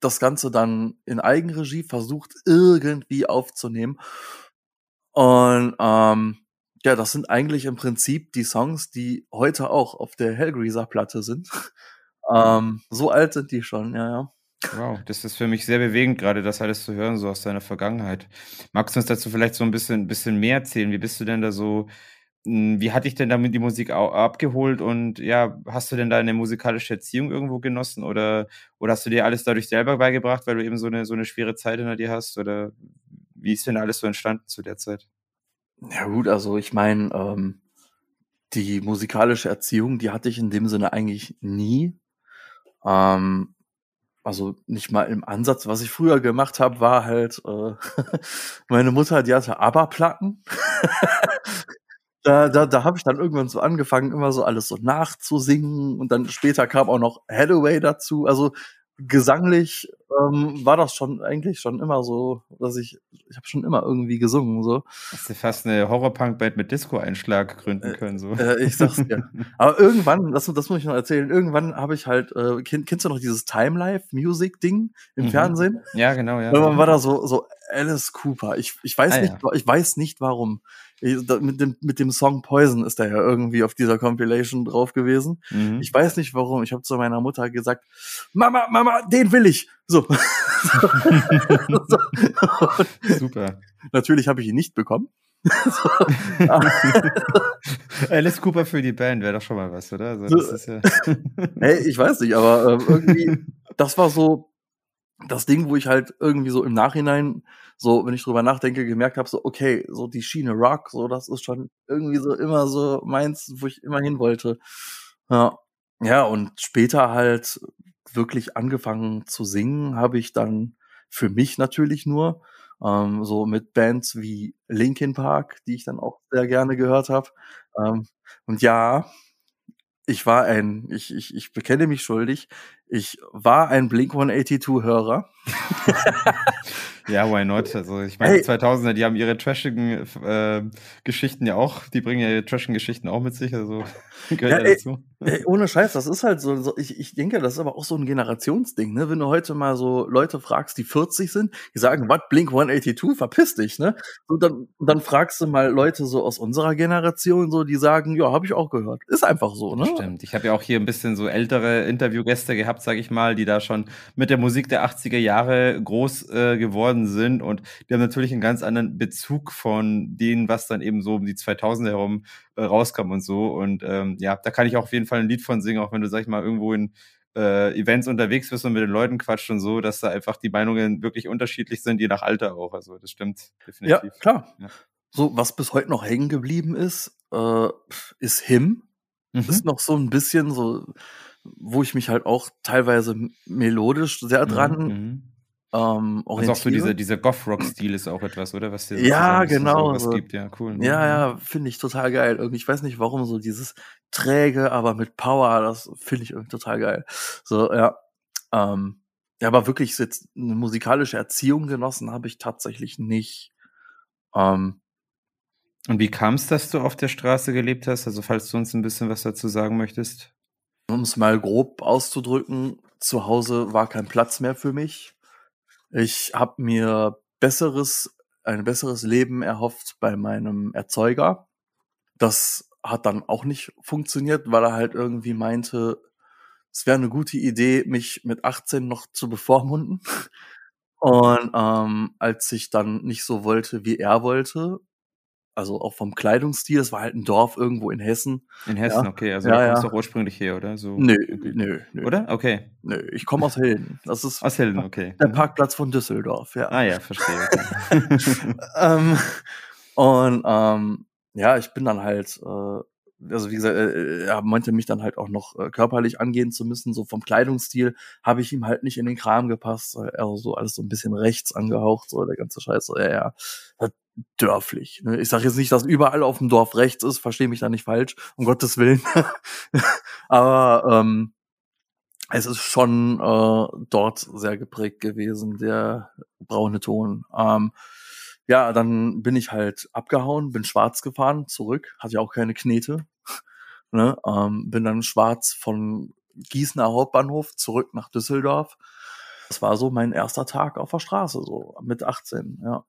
B: das Ganze dann in Eigenregie versucht irgendwie aufzunehmen. Und ähm, ja, das sind eigentlich im Prinzip die Songs, die heute auch auf der Hellgreaser-Platte sind. (laughs) ähm, so alt sind die schon, ja, ja.
A: Wow, das ist für mich sehr bewegend, gerade das alles zu hören, so aus deiner Vergangenheit. Magst du uns dazu vielleicht so ein bisschen, bisschen mehr erzählen? Wie bist du denn da so, hm, wie hat dich denn damit die Musik abgeholt und ja, hast du denn da eine musikalische Erziehung irgendwo genossen oder, oder hast du dir alles dadurch selber beigebracht, weil du eben so eine, so eine schwere Zeit hinter dir hast oder wie ist denn alles so entstanden zu der Zeit?
B: Ja gut, also ich meine, ähm, die musikalische Erziehung, die hatte ich in dem Sinne eigentlich nie. Ähm, also nicht mal im Ansatz. Was ich früher gemacht habe, war halt, äh, (laughs) meine Mutter, die hatte ABBA-Platten. (laughs) da da, da habe ich dann irgendwann so angefangen, immer so alles so nachzusingen. Und dann später kam auch noch Hathaway dazu. Also gesanglich ähm, war das schon eigentlich schon immer so, dass ich, ich habe schon immer irgendwie gesungen. So.
A: Hast du fast eine Horrorpunk-Band mit Disco-Einschlag gründen können, so.
B: Äh, ich sag's dir. (laughs) Aber irgendwann, das, das muss ich noch erzählen, irgendwann habe ich halt, äh, kenn, kennst du noch dieses Time Life Music Ding im mhm. Fernsehen?
A: Ja, genau, ja.
B: Irgendwann war da so, so Alice Cooper. Ich, ich weiß ah, nicht, ja. ich weiß nicht warum. Mit, dem, mit dem Song Poison ist er ja irgendwie auf dieser Compilation drauf gewesen. Mhm. Ich weiß nicht warum. Ich habe zu meiner Mutter gesagt, Mama, Mama, den will ich. So. (laughs)
A: Super.
B: Natürlich habe ich ihn nicht bekommen. (laughs)
A: Alice Cooper für die Band wäre doch schon mal was, oder? Also,
B: ja hey, ich weiß nicht, aber äh, irgendwie, das war so das Ding, wo ich halt irgendwie so im Nachhinein, so, wenn ich drüber nachdenke, gemerkt habe, so, okay, so die Schiene Rock, so, das ist schon irgendwie so immer so meins, wo ich immer hin wollte. Ja, ja und später halt wirklich angefangen zu singen, habe ich dann für mich natürlich nur, ähm, so mit Bands wie Linkin Park, die ich dann auch sehr gerne gehört habe. Ähm, und ja, ich war ein, ich, ich, ich bekenne mich schuldig, ich war ein Blink 182-Hörer.
A: ja, why not? Also ich meine, hey. 2000er, die haben ihre trashigen äh, Geschichten ja auch, die bringen ja ihre trashigen Geschichten auch mit sich, also (laughs)
B: gehört ja, ja dazu. Ey, ohne Scheiß, das ist halt so, so, ich, ich denke, das ist aber auch so ein Generationsding, ne? Wenn du heute mal so Leute fragst, die 40 sind, die sagen, what, Blink 182, verpiss dich, ne? Und dann, dann fragst du mal Leute so aus unserer Generation, so, die sagen, ja, habe ich auch gehört. Ist einfach so, ne?
A: Stimmt. Ich habe ja auch hier ein bisschen so ältere Interviewgäste gehabt, sage ich mal, die da schon mit der Musik der 80er Jahre groß äh, geworden sind und die haben natürlich einen ganz anderen Bezug von denen, was dann eben so um die 2000er herum äh, rauskam und so und ähm, ja, da kann ich auch auf jeden Fall ein Lied von singen, auch wenn du, sag ich mal, irgendwo in äh, Events unterwegs bist und mit den Leuten quatscht und so, dass da einfach die Meinungen wirklich unterschiedlich sind, je nach Alter auch. Also das stimmt
B: definitiv. Ja, klar. Ja. So, was bis heute noch hängen geblieben ist, äh, ist Him. Mhm. Ist noch so ein bisschen so, wo ich mich halt auch teilweise melodisch sehr dran mhm.
A: ähm, orientiere. Also auch so dieser, dieser Goth-Rock-Stil ist auch etwas, oder?
B: Was dir ja, genau.
A: Was gibt. Ja, cool.
B: Ne? Ja, ja, finde ich total geil. Irgendwie, ich weiß nicht warum, so dieses träge, aber mit Power, das finde ich irgendwie total geil. So, ja. Ähm, ja, aber wirklich jetzt eine musikalische Erziehung genossen habe ich tatsächlich nicht. Ähm,
A: und wie kam es, dass du auf der Straße gelebt hast? Also falls du uns ein bisschen was dazu sagen möchtest.
B: Um es mal grob auszudrücken, zu Hause war kein Platz mehr für mich. Ich habe mir besseres, ein besseres Leben erhofft bei meinem Erzeuger. Das hat dann auch nicht funktioniert, weil er halt irgendwie meinte, es wäre eine gute Idee, mich mit 18 noch zu bevormunden. (laughs) Und ähm, als ich dann nicht so wollte, wie er wollte, also auch vom Kleidungsstil, das war halt ein Dorf irgendwo in Hessen.
A: In Hessen,
B: ja.
A: okay, also
B: ja,
A: du kommst ja. doch ursprünglich her, oder? So,
B: nö, nö, nö.
A: Oder? Okay.
B: Nö, ich komme aus Hilden. Das ist
A: aus Hilden, okay.
B: Der Parkplatz von Düsseldorf, ja.
A: Ah ja, verstehe. (laughs)
B: Ähm, und ähm, ja, ich bin dann halt äh, also wie gesagt, äh, er meinte mich dann halt auch noch äh, körperlich angehen zu müssen, so vom Kleidungsstil habe ich ihm halt nicht in den Kram gepasst, er so alles so ein bisschen rechts angehaucht, so der ganze Scheiß, ja, ja, dörflich. Ne? Ich sage jetzt nicht, dass überall auf dem Dorf rechts ist, verstehe mich da nicht falsch, um Gottes Willen. (laughs) Aber ähm, es ist schon äh, dort sehr geprägt gewesen, der braune Ton. Ähm, ja, dann bin ich halt abgehauen, bin schwarz gefahren, zurück, hatte ja auch keine Knete. Ne? ähm, bin dann schwarz von Gießener Hauptbahnhof zurück nach Düsseldorf. Das war so mein erster Tag auf der Straße, so mit 18, ja.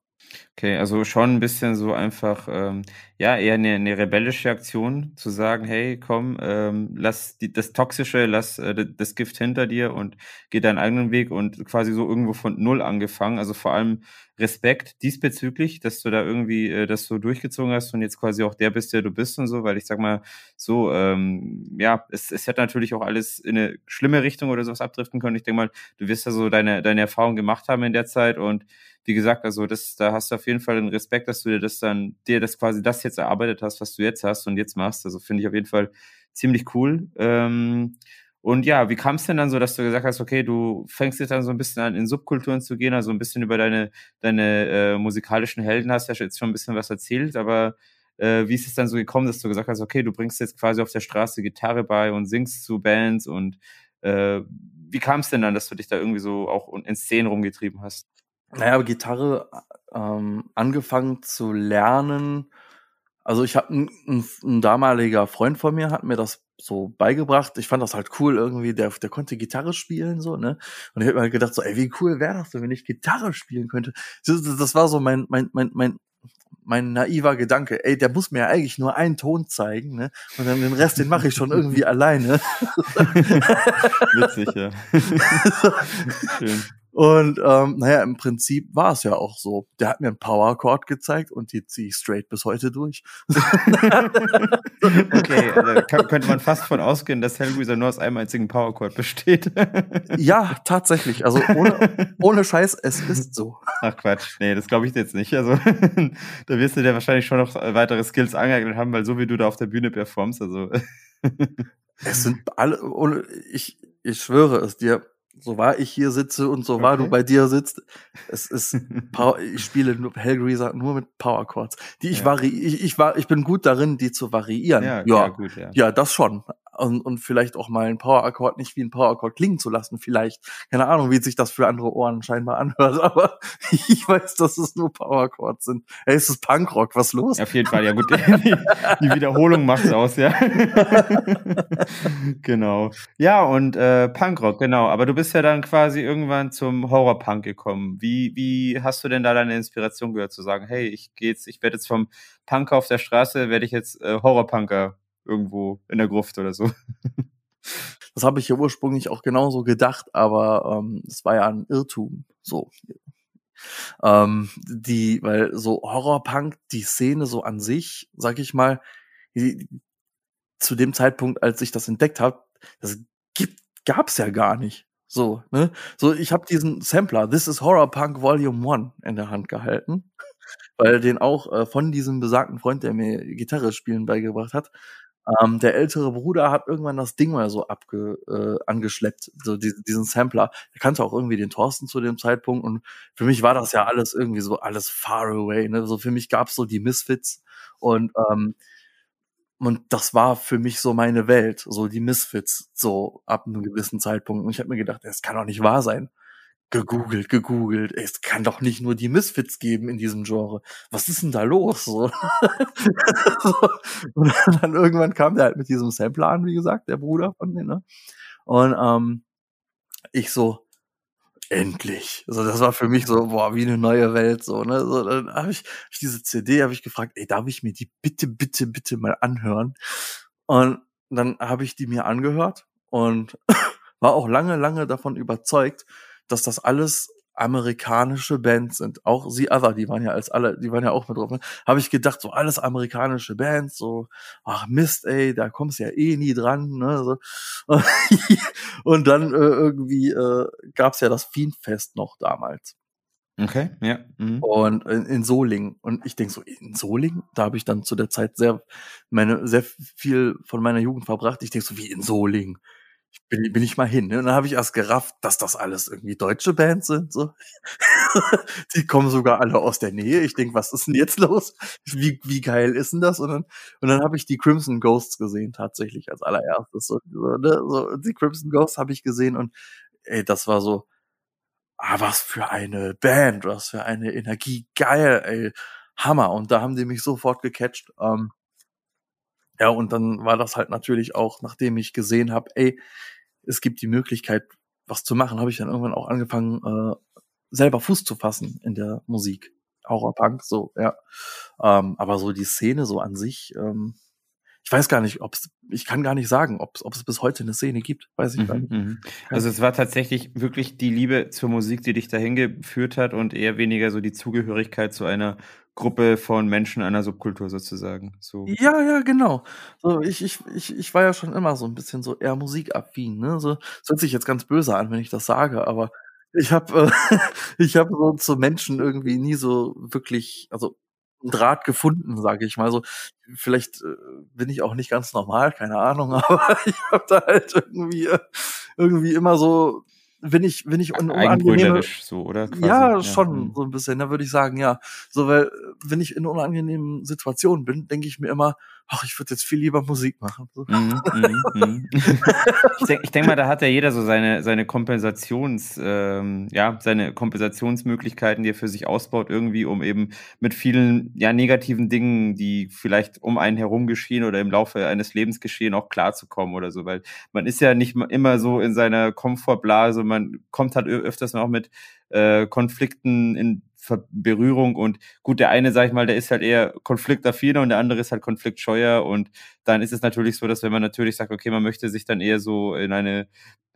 A: Okay, also schon ein bisschen so einfach, ähm, ja, eher eine, eine rebellische Aktion, zu sagen, hey, komm, ähm, lass die, das Toxische, lass äh, das Gift hinter dir und geh deinen eigenen Weg und quasi so irgendwo von null angefangen. Also vor allem Respekt diesbezüglich, dass du da irgendwie äh, das so durchgezogen hast und jetzt quasi auch der bist, der du bist und so, weil ich sag mal so, ähm, ja, es, es hätte natürlich auch alles in eine schlimme Richtung oder sowas abdriften können. Ich denke mal, du wirst ja so deine, deine Erfahrung gemacht haben in der Zeit und wie gesagt, also das, da hast du auf jeden Fall den Respekt, dass du dir das dann, dir das quasi das jetzt erarbeitet hast, was du jetzt hast und jetzt machst. Also finde ich auf jeden Fall ziemlich cool. Ähm, und ja, wie kam es denn dann so, dass du gesagt hast, okay, du fängst jetzt dann so ein bisschen an, in Subkulturen zu gehen, also ein bisschen über deine, deine äh, musikalischen Helden hast ja jetzt schon ein bisschen was erzählt, aber äh, wie ist es dann so gekommen, dass du gesagt hast, okay, du bringst jetzt quasi auf der Straße Gitarre bei und singst zu Bands und äh, wie kam es denn dann, dass du dich da irgendwie so auch in Szenen rumgetrieben hast?
B: Naja, Gitarre ähm, angefangen zu lernen. Also ich habe ein, ein, ein, damaliger Freund von mir hat mir das so beigebracht. Ich fand das halt cool irgendwie. Der, der konnte Gitarre spielen so ne. Und ich habe mir halt gedacht so, ey, wie cool wäre das, denn, wenn ich Gitarre spielen könnte. Das, das war so mein mein mein mein mein naiver Gedanke, ey, der muss mir ja eigentlich nur einen Ton zeigen, ne? Und dann den Rest, den mache ich schon irgendwie (laughs) alleine.
A: Witzig, ja. (laughs)
B: Schön. Und ähm, naja, im Prinzip war es ja auch so. Der hat mir einen Power Chord gezeigt und die ziehe ich straight bis heute durch. (laughs)
A: okay, (laughs) also könnte man fast von ausgehen, dass Hellraiser nur aus einem einzigen Power Chord besteht. (laughs)
B: ja, tatsächlich. Also ohne, ohne Scheiß, es ist so.
A: Ach Quatsch, nee, das glaube ich jetzt nicht. Also da wirst du dir wahrscheinlich schon noch weitere Skills angeeignet haben, weil so wie du da auf der Bühne performst, also.
B: es sind alle, ich, ich schwöre es dir, so war ich hier sitze und so okay. war du bei dir sitzt. Es ist (laughs) Power, ich spiele nur Hellgreaser nur mit Power Chords. Die ich ja. vari ich, ich war ich bin gut darin, die zu variieren. Ja, ja, ja, gut, ja. ja das schon und, und vielleicht auch mal ein Power-Akkord nicht wie ein Power-Akkord klingen zu lassen, vielleicht. Keine Ahnung, wie sich das für andere Ohren scheinbar anhört, (laughs) aber ich weiß, dass es nur Power-Chords sind. Hey, es ist Punkrock, was los?
A: Auf jeden Fall, ja gut. (laughs) Die, die Wiederholung macht's aus, ja. (laughs) genau. Ja, und äh, Punkrock, genau. Aber du bist ja dann quasi irgendwann zum Horror-Punk gekommen. Wie, wie hast du denn da deine Inspiration gehört, zu sagen, hey, ich geh jetzt, ich werde jetzt vom Punker auf der Straße, werde ich jetzt äh, Horror-Punker irgendwo in der Gruft oder so. (laughs)
B: Das habe ich ja ursprünglich auch genauso gedacht, aber ähm, es war ja ein Irrtum. So. Ähm, die, weil so Horrorpunk, die Szene so an sich, sag ich mal, die, zu dem Zeitpunkt, als ich das entdeckt habe, das gibt gab's ja gar nicht. So, ne? So, ich habe diesen Sampler, This is Horror Punk Volume 1 in der Hand gehalten, (laughs) weil den auch äh, von diesem besagten Freund, der mir Gitarre spielen beigebracht hat, ähm, der ältere Bruder hat irgendwann das Ding mal so abge, äh, angeschleppt, so die, diesen Sampler. Der kannte auch irgendwie den Thorsten zu dem Zeitpunkt und für mich war das ja alles irgendwie so alles far away. Ne? So für mich gab's so die Misfits und ähm, und das war für mich so meine Welt, so die Misfits, so ab einem gewissen Zeitpunkt. Und ich habe mir gedacht, es kann doch nicht wahr sein gegoogelt, gegoogelt. Es kann doch nicht nur die Misfits geben in diesem Genre. Was ist denn da los? So. (laughs) und dann irgendwann kam der halt mit diesem Sampler an, wie gesagt, der Bruder von denen. Ne? Und ähm, ich so, endlich. So, das war für mich so, boah, wie eine neue Welt. So, ne? so, dann habe ich, hab ich diese CD, habe ich gefragt, ey, darf ich mir die bitte, bitte, bitte mal anhören? Und dann habe ich die mir angehört und (laughs) war auch lange, lange davon überzeugt, dass das alles amerikanische Bands sind. Auch The Other, die waren ja als alle, die waren ja auch mit drauf. Ne? Habe ich gedacht, so alles amerikanische Bands, so, ach Mist, ey, da kommst du ja eh nie dran. Ne? So. (laughs) Und dann äh, irgendwie äh, gab's ja das Fiendfest noch damals.
A: Okay, ja.
B: Mhm. Und in, in Solingen. Und ich denk so, in Solingen? Da habe ich dann zu der Zeit sehr, meine, sehr viel von meiner Jugend verbracht. Ich denk so, wie in Solingen? Bin, bin ich mal hin. Ne? Und dann habe ich erst gerafft, dass das alles irgendwie deutsche Bands sind. So. (laughs) die kommen sogar alle aus der Nähe. Ich denk, was ist denn jetzt los? Wie, wie geil ist denn das? Und dann, und dann habe ich die Crimson Ghosts gesehen, tatsächlich als allererstes. So, so, ne? so die Crimson Ghosts habe ich gesehen und ey, das war so, ah, was für eine Band, was für eine Energie, geil, ey, Hammer. Und da haben die mich sofort gecatcht. Ähm, ja, und dann war das halt natürlich auch, nachdem ich gesehen habe, ey, es gibt die Möglichkeit, was zu machen, habe ich dann irgendwann auch angefangen, äh, selber Fuß zu fassen in der Musik. Horrorpunk, so, ja. Ähm, aber so die Szene so an sich, ähm, ich weiß gar nicht, ob es, ich kann gar nicht sagen, ob es bis heute eine Szene gibt, weiß ich mhm, gar nicht. Mhm.
A: Also es war tatsächlich wirklich die Liebe zur Musik, die dich dahin geführt hat und eher weniger so die Zugehörigkeit zu einer Gruppe von Menschen einer Subkultur sozusagen. So.
B: Ja, ja, genau. So, ich, ich, ich, ich war ja schon immer so ein bisschen so eher musikaffin, ne? So, es hört sich jetzt ganz böse an, wenn ich das sage, aber ich habe äh, (laughs) ich habe so zu Menschen irgendwie nie so wirklich, also einen Draht gefunden, sage ich mal so. Vielleicht äh, bin ich auch nicht ganz normal, keine Ahnung, (laughs) aber ich habe da halt irgendwie irgendwie immer so wenn ich, wenn ich
A: un unangenehme, so, oder?
B: Quasi. Ja, schon, ja. Hm. so ein bisschen, da würde ich sagen, ja. So, weil, wenn ich in unangenehmen Situationen bin, denke ich mir immer, ach, ich würde jetzt viel lieber Musik machen. So. Mm,
A: mm, mm. (laughs) ich denke denk mal, da hat ja jeder so seine, seine Kompensations, ähm, ja, seine Kompensationsmöglichkeiten, die er für sich ausbaut, irgendwie, um eben mit vielen, ja, negativen Dingen, die vielleicht um einen herum geschehen oder im Laufe eines Lebens geschehen, auch klarzukommen oder so, weil man ist ja nicht immer so in seiner Komfortblase, man kommt halt öfters noch mit äh, Konflikten in Berührung und gut, der eine, sag ich mal, der ist halt eher konfliktaffiner und der andere ist halt konfliktscheuer und dann ist es natürlich so, dass wenn man natürlich sagt, okay, man möchte sich dann eher so in eine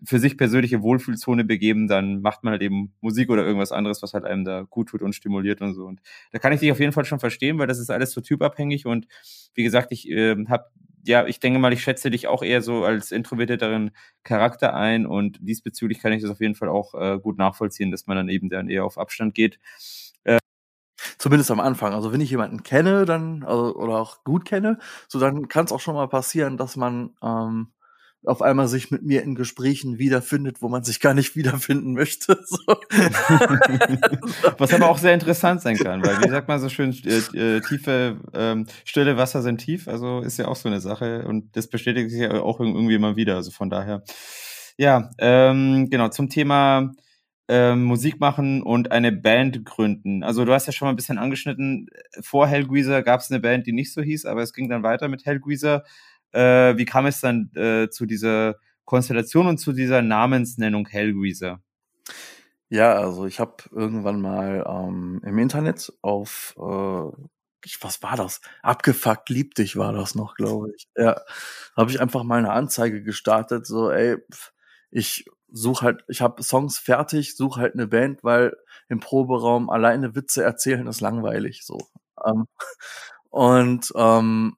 A: für sich persönliche Wohlfühlzone begeben, dann macht man halt eben Musik oder irgendwas anderes, was halt einem da gut tut und stimuliert und so. Und da kann ich dich auf jeden Fall schon verstehen, weil das ist alles so typabhängig und wie gesagt, ich äh, habe ja, ich denke mal, ich schätze dich auch eher so als introvertierteren Charakter ein und diesbezüglich kann ich das auf jeden Fall auch äh, gut nachvollziehen, dass man dann eben dann eher auf Abstand geht.
B: Äh, Zumindest am Anfang. Also wenn ich jemanden kenne, dann also, oder auch gut kenne, so dann kann es auch schon mal passieren, dass man ähm, auf einmal sich mit mir in Gesprächen wiederfindet, wo man sich gar nicht wiederfinden möchte. (laughs) So. (laughs)
A: Was aber auch sehr interessant sein kann, weil wie sagt man so schön, äh, äh, tiefe, ähm, stille Wasser sind tief, also ist ja auch so eine Sache und das bestätigt sich ja auch irgendwie immer wieder, also von daher. Ja, ähm, genau, zum Thema ähm, Musik machen und eine Band gründen. Also du hast ja schon mal ein bisschen angeschnitten, vor Hellgreaser gab es eine Band, die nicht so hieß, aber es ging dann weiter mit Hellgreaser. Äh, wie kam es dann äh, zu dieser Konstellation und zu dieser Namensnennung Hellgreaser?
B: Ja, also ich habe irgendwann mal ähm, im Internet auf, äh, ich, was war das? Abgefuckt lieb dich war das noch, glaube ich. Ja, habe ich einfach mal eine Anzeige gestartet, so ey, ich suche halt, ich habe Songs fertig, suche halt eine Band, weil im Proberaum alleine Witze erzählen ist langweilig, so. Ähm, (laughs) und ähm,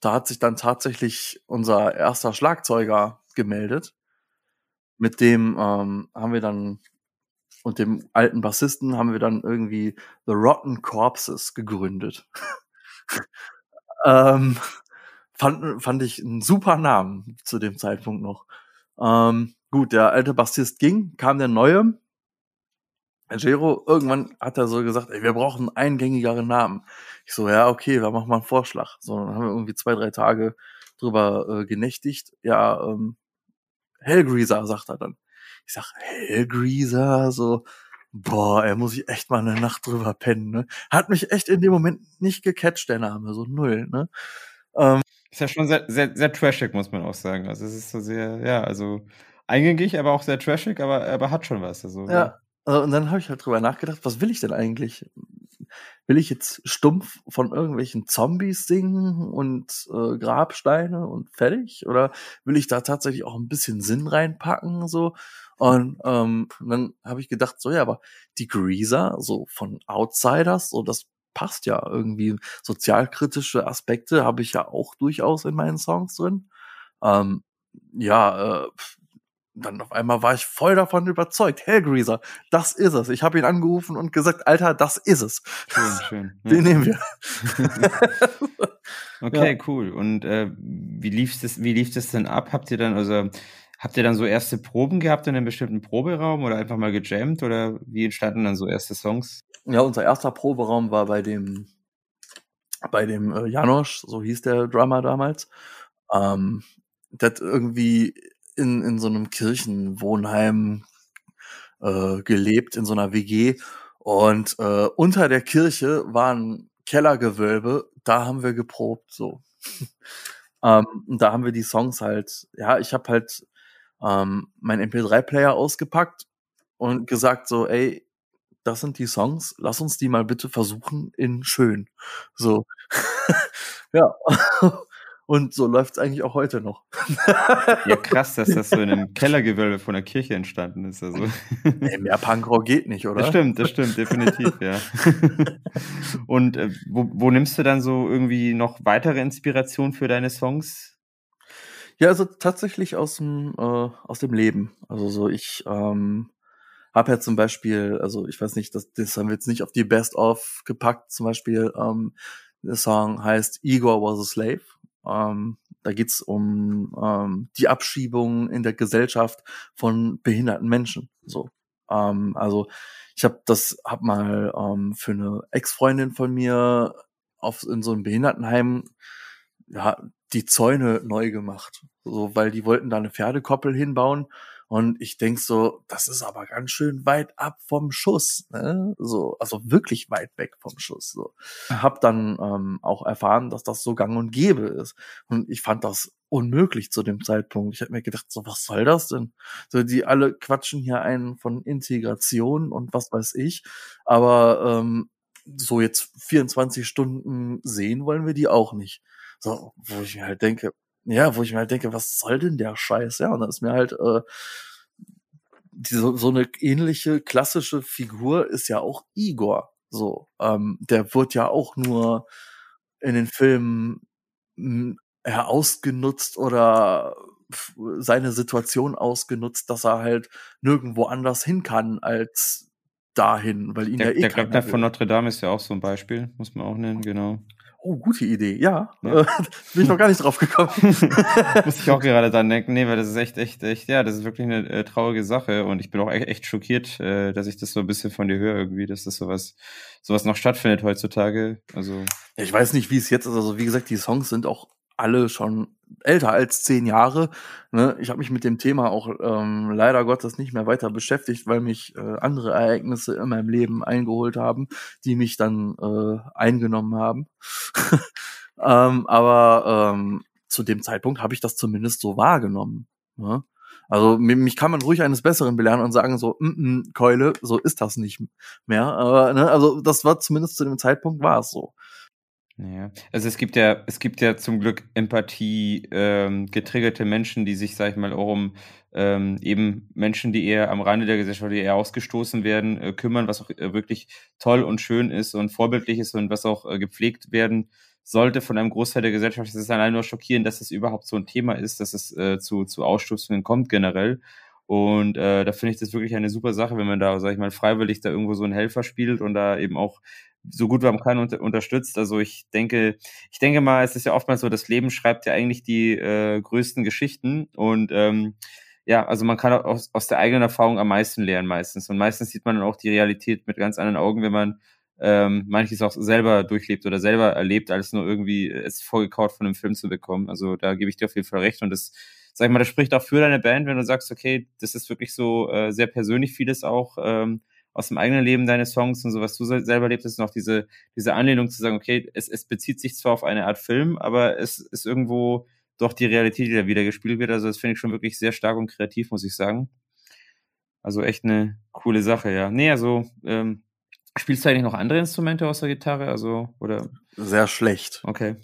B: da hat sich dann tatsächlich unser erster Schlagzeuger gemeldet. mit dem ähm, haben wir dann und dem alten Bassisten haben wir dann irgendwie The Rotten Corpses gegründet. (laughs) ähm, fand, fand ich einen super Namen zu dem Zeitpunkt noch. Ähm, gut, der alte Bassist ging, kam der neue. Jero, irgendwann hat er so gesagt, ey, wir brauchen einen eingängigeren Namen. Ich so, ja, okay, wir machen mal einen Vorschlag. So, dann haben wir irgendwie zwei, drei Tage drüber äh, genächtigt. Ja, ähm, Hellgreaser, sagt er dann. Ich sag, Hellgreaser, so, boah, er muss ich echt mal eine Nacht drüber pennen, ne? Hat mich echt in dem Moment nicht gecatcht, der Name, so null, ne?
A: Ähm, ist ja schon sehr, sehr, sehr trashig, muss man auch sagen. Also es ist so sehr, ja, also eingängig, aber auch sehr trashig, aber, aber hat schon was. Also,
B: ja, äh, und dann habe ich halt drüber nachgedacht, was will ich denn eigentlich? Will ich jetzt stumpf von irgendwelchen Zombies singen und äh, Grabsteine und fertig? Oder will ich da tatsächlich auch ein bisschen Sinn reinpacken? So? Und ähm, dann habe ich gedacht, so ja, aber die Greaser, so von Outsiders, so das passt ja irgendwie. Sozialkritische Aspekte habe ich ja auch durchaus in meinen Songs drin. Ähm, ja, äh, dann auf einmal war ich voll davon überzeugt. Hellgreaser, das ist es. Ich habe ihn angerufen und gesagt, Alter, das ist es. Schön, (laughs) schön. Den nehmen wir. (laughs)
A: okay, ja. cool. Und äh, wie lief das? Wie lief das denn ab? Habt ihr dann also habt ihr dann so erste Proben gehabt in einem bestimmten Proberaum oder einfach mal gejammt oder wie entstanden dann so erste Songs?
B: Ja, unser erster Proberaum war bei dem bei dem äh, Janosch, so hieß der Drummer damals. Ähm, hat irgendwie in, in so einem Kirchenwohnheim äh, gelebt, in so einer WG. Und äh, unter der Kirche war ein Kellergewölbe, da haben wir geprobt, so. (laughs) ähm, da haben wir die Songs halt, ja, ich habe halt ähm, mein MP3-Player ausgepackt und gesagt so, ey, das sind die Songs, lass uns die mal bitte versuchen in schön. So. (laughs) ja. (laughs) Und so läuft's eigentlich auch heute noch.
A: ja, krass, dass das so in einem Kellergewölbe von der Kirche entstanden ist. Also.
B: Ey, mehr Punkrock geht nicht, oder?
A: Das stimmt, das stimmt, definitiv, ja. (laughs) Und äh, wo, wo nimmst du dann so irgendwie noch weitere Inspiration für deine Songs?
B: Ja, also tatsächlich aus dem, äh, aus dem Leben. Also so, ich ähm, habe ja zum Beispiel, also ich weiß nicht, das, das haben wir jetzt nicht auf die Best-of gepackt, zum Beispiel, ähm, der Song heißt Igor was a Slave ähm, da geht's um ähm, die Abschiebung in der Gesellschaft von behinderten Menschen. So, ähm, also ich habe das hab mal ähm, für eine Ex-Freundin von mir auf in so einem Behindertenheim ja die Zäune neu gemacht, so weil die wollten da eine Pferdekoppel hinbauen und ich denk so, das ist aber ganz schön weit ab vom Schuss, ne? So, also wirklich weit weg vom Schuss. So. Hab dann ähm, auch erfahren, dass das so gang und gäbe ist. Und ich fand das unmöglich zu dem Zeitpunkt. Ich habe mir gedacht, so was soll das denn? So, die alle quatschen hier einen von Integration und was weiß ich. Aber ähm, so jetzt 24 Stunden sehen wollen wir die auch nicht. So, wo ich mir halt denke, ja, wo ich mir halt denke, was soll denn der Scheiß? Ja, und dann ist mir halt äh, diese, so eine ähnliche klassische Figur ist ja auch Igor. So, ähm, der wird ja auch nur in den Filmen hm, ja, ausgenutzt oder seine Situation ausgenutzt, dass er halt nirgendwo anders hin kann als dahin, weil ihn
A: der,
B: ja eh
A: Der Glöckner von Notre Dame ist ja auch so ein Beispiel, muss man auch nennen, genau.
B: Oh, gute Idee, ja. ja. (laughs) Bin ich noch gar nicht drauf gekommen. (laughs)
A: Muss ich auch (laughs) gerade dran denken. Nee, weil das ist echt, echt, echt, ja, das ist wirklich eine äh, traurige Sache. Und ich bin auch echt, echt schockiert, äh, dass ich das so ein bisschen von dir höre irgendwie, dass das sowas, sowas noch stattfindet heutzutage. Also.
B: Ja, ich weiß nicht, wie es jetzt ist. Also, wie gesagt, die Songs sind auch alle schon älter als zehn Jahre. Ne? Ich habe mich mit dem Thema auch ähm, leider Gottes nicht mehr weiter beschäftigt, weil mich äh, andere Ereignisse in meinem Leben eingeholt haben, die mich dann äh, eingenommen haben. (laughs) ähm, aber ähm, zu dem Zeitpunkt habe ich das zumindest so wahrgenommen. Ne? Also mich kann man ruhig eines Besseren belehren und sagen so, mm -mm, Keule, so ist das nicht mehr. Aber, ne, also das war zumindest zu dem Zeitpunkt war es so.
A: Ja, also es gibt ja, es gibt ja zum Glück Empathie ähm, getriggerte Menschen, die sich, sag ich mal, auch um ähm, eben Menschen, die eher am Rande der Gesellschaft, die eher ausgestoßen werden, äh, kümmern, was auch äh, wirklich toll und schön ist und vorbildlich ist und was auch äh, gepflegt werden sollte von einem Großteil der Gesellschaft. Es ist allein nur schockierend, dass es überhaupt so ein Thema ist, dass es äh, zu, zu Ausstoßungen kommt generell. Und äh, da finde ich das wirklich eine super Sache, wenn man da, sag ich mal, freiwillig da irgendwo so einen Helfer spielt und da eben auch so gut man kann unter, unterstützt. Also ich denke, ich denke mal, es ist ja oftmals so, das Leben schreibt ja eigentlich die äh, größten Geschichten und ähm, ja, also man kann aus, aus der eigenen Erfahrung am meisten lernen meistens. Und meistens sieht man dann auch die Realität mit ganz anderen Augen, wenn man ähm, manches auch selber durchlebt oder selber erlebt, als nur irgendwie es vorgekaut von einem Film zu bekommen. Also da gebe ich dir auf jeden Fall recht. Und das, sag ich mal, das spricht auch für deine Band, wenn du sagst, okay, das ist wirklich so äh, sehr persönlich vieles auch ähm, aus dem eigenen Leben deine Songs und so, was du selber lebst, ist noch diese, diese Anlehnung zu sagen, okay, es, es bezieht sich zwar auf eine Art Film, aber es ist irgendwo doch die Realität, die da wieder gespielt wird. Also das finde ich schon wirklich sehr stark und kreativ, muss ich sagen. Also echt eine coole Sache, ja. Nee, also ähm, spielst du eigentlich noch andere Instrumente außer Gitarre? Also, oder?
B: Sehr schlecht.
A: Okay.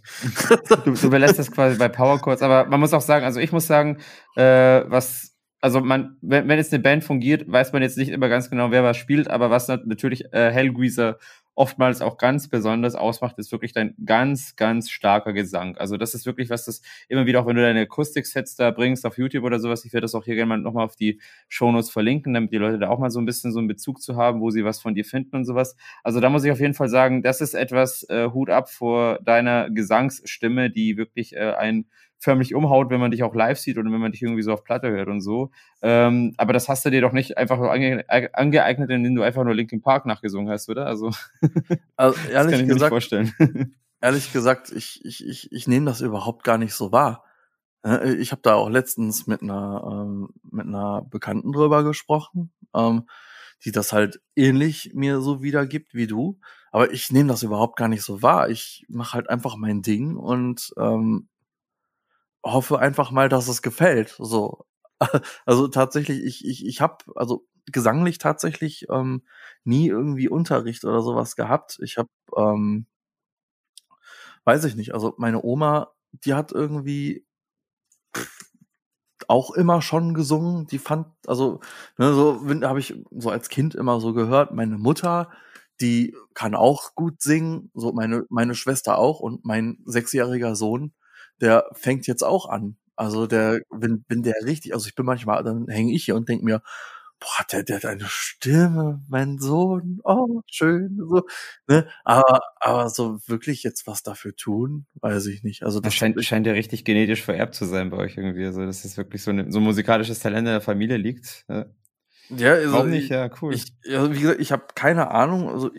A: du, du belässt das quasi bei Power Chords, aber man muss auch sagen, also ich muss sagen, äh, was also man, wenn, wenn jetzt eine Band fungiert, weiß man jetzt nicht immer ganz genau, wer was spielt, aber was natürlich äh, Hellgreaser oftmals auch ganz besonders ausmacht, ist wirklich dein ganz, ganz starker Gesang. Also das ist wirklich was, das immer wieder, auch wenn du deine Akustik-Sets da bringst auf YouTube oder sowas, ich werde das auch hier gerne mal nochmal auf die Shownotes verlinken, damit die Leute da auch mal so ein bisschen so einen Bezug zu haben, wo sie was von dir finden und sowas. Also da muss ich auf jeden Fall sagen, das ist etwas äh, Hut ab vor deiner Gesangsstimme, die wirklich äh, ein förmlich umhaut, wenn man dich auch live sieht oder wenn man dich irgendwie so auf Platte hört und so. Ähm, aber das hast du dir doch nicht einfach nur ange angeeignet, indem du einfach nur Linkin Park nachgesungen hast, oder? Also, (laughs)
B: also ehrlich das kann ich gesagt, mir nicht vorstellen. (laughs) ehrlich gesagt, ich, ich, ich, ich nehme das überhaupt gar nicht so wahr. Ich habe da auch letztens mit einer ähm, mit einer Bekannten drüber gesprochen, ähm, die das halt ähnlich mir so wiedergibt wie du. Aber ich nehme das überhaupt gar nicht so wahr. Ich mache halt einfach mein Ding und ähm, hoffe einfach mal, dass es gefällt. So. (laughs) Also tatsächlich, ich, ich, ich habe, also gesanglich tatsächlich ähm, nie irgendwie Unterricht oder sowas gehabt. Ich habe, ähm, weiß ich nicht, also meine Oma, die hat irgendwie auch immer schon gesungen. Die fand, also, ne, so habe ich so als Kind immer so gehört. Meine Mutter, die kann auch gut singen, so meine, meine Schwester auch und mein sechsjähriger Sohn, der fängt jetzt auch an. Also der, wenn, wenn der richtig, also ich bin manchmal, dann hänge ich hier und denke mir, boah, der, der hat eine Stimme, mein Sohn, oh, schön, so, ne, aber, aber so wirklich jetzt was dafür tun, weiß ich nicht. Also
A: das, scheint, scheint ja richtig genetisch vererbt zu sein bei euch irgendwie, also dass es wirklich so, eine, so ein musikalisches Talent in der Familie liegt. Ja,
B: ja also Warum nicht, ja, cool. Ich, also wie gesagt, ich habe keine Ahnung, also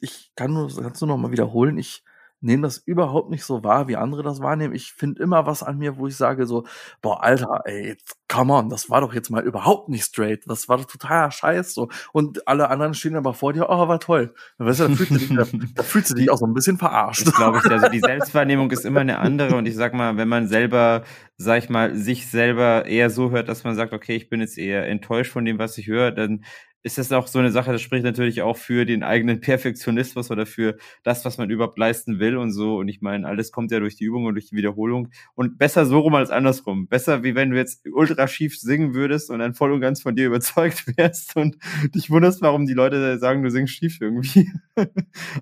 B: ich kann nur, kannst du noch mal wiederholen, ich nehme das überhaupt nicht so wahr, wie andere das wahrnehmen. Ich finde immer was an mir, wo ich sage so, boah, Alter, ey, jetzt, come on, das war doch jetzt mal überhaupt nicht straight. Das war doch totaler Scheiß so. Und alle anderen stehen aber vor dir, oh, war toll. Weißt du, da fühlst du dich, da, (laughs) da fühlst du dich auch so ein bisschen verarscht.
A: Das glaube ich. Also die (laughs) Selbstwahrnehmung ist immer eine andere. Und ich sag mal, wenn man selber, sag ich mal, sich selber eher so hört, dass man sagt, okay, ich bin jetzt eher enttäuscht von dem, was ich höre, dann ist das auch so eine Sache, das spricht natürlich auch für den eigenen Perfektionismus oder für das, was man überhaupt leisten will und so. Und ich meine, alles kommt ja durch die Übung und durch die Wiederholung. Und besser so rum als andersrum. Besser, wie wenn du jetzt ultra schief singen würdest und dann voll und ganz von dir (laughs) überzeugt wärst und dich wunderst, warum die Leute sagen, du singst schief irgendwie. (laughs)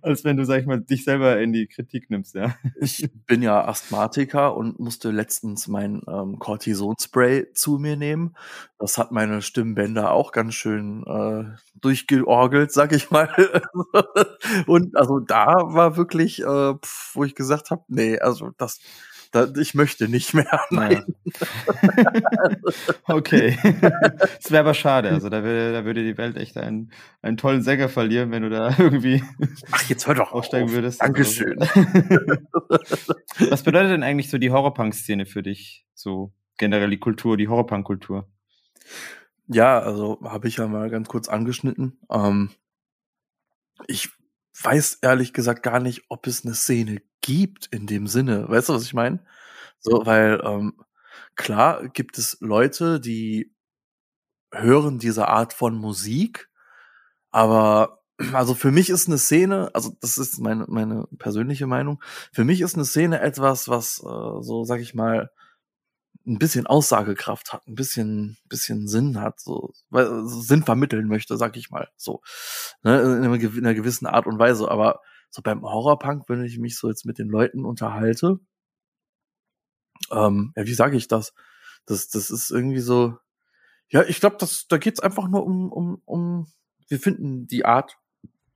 A: als wenn du, sag ich mal, dich selber in die Kritik nimmst, ja.
B: Ich bin ja Asthmatiker und musste letztens mein ähm, Cortison-Spray zu mir nehmen. Das hat meine Stimmbänder auch ganz schön äh, durchgeorgelt, sag ich mal. (laughs) und also da war wirklich, äh, pf, wo ich gesagt habe, nee, also das, da, ich möchte nicht mehr. (laughs) Nein.
A: okay. (laughs) Das wäre aber schade. Also da würde, da würde die Welt echt einen, einen tollen Sänger verlieren, wenn du da irgendwie
B: Ach, jetzt hör doch
A: aufsteigen auf. würdest.
B: Dankeschön.
A: Was bedeutet denn eigentlich so die Horrorpunk-Szene für dich? So generell die Kultur, die Horrorpunk-Kultur?
B: Ja, also habe ich ja mal ganz kurz angeschnitten. Ähm, ich weiß ehrlich gesagt gar nicht, ob es eine Szene gibt in dem Sinne. Weißt du, was ich meine? So, weil ähm, klar gibt es Leute, die hören diese Art von Musik, aber (clears throat) also für mich ist eine Szene, also das ist meine meine persönliche Meinung, für mich ist eine Szene etwas, was äh, so sag ich mal ein bisschen Aussagekraft hat, ein bisschen, bisschen Sinn hat, so, weil, Sinn vermitteln möchte, sag ich mal, so, ne, in, einer, in einer gewissen Art und Weise. Aber so beim Horrorpunk, wenn ich mich so jetzt mit den Leuten unterhalte, ähm, ja, wie sage ich das? Das, das ist irgendwie so, Ja, ich glaube, da geht's einfach nur um, um, um, wir finden die Art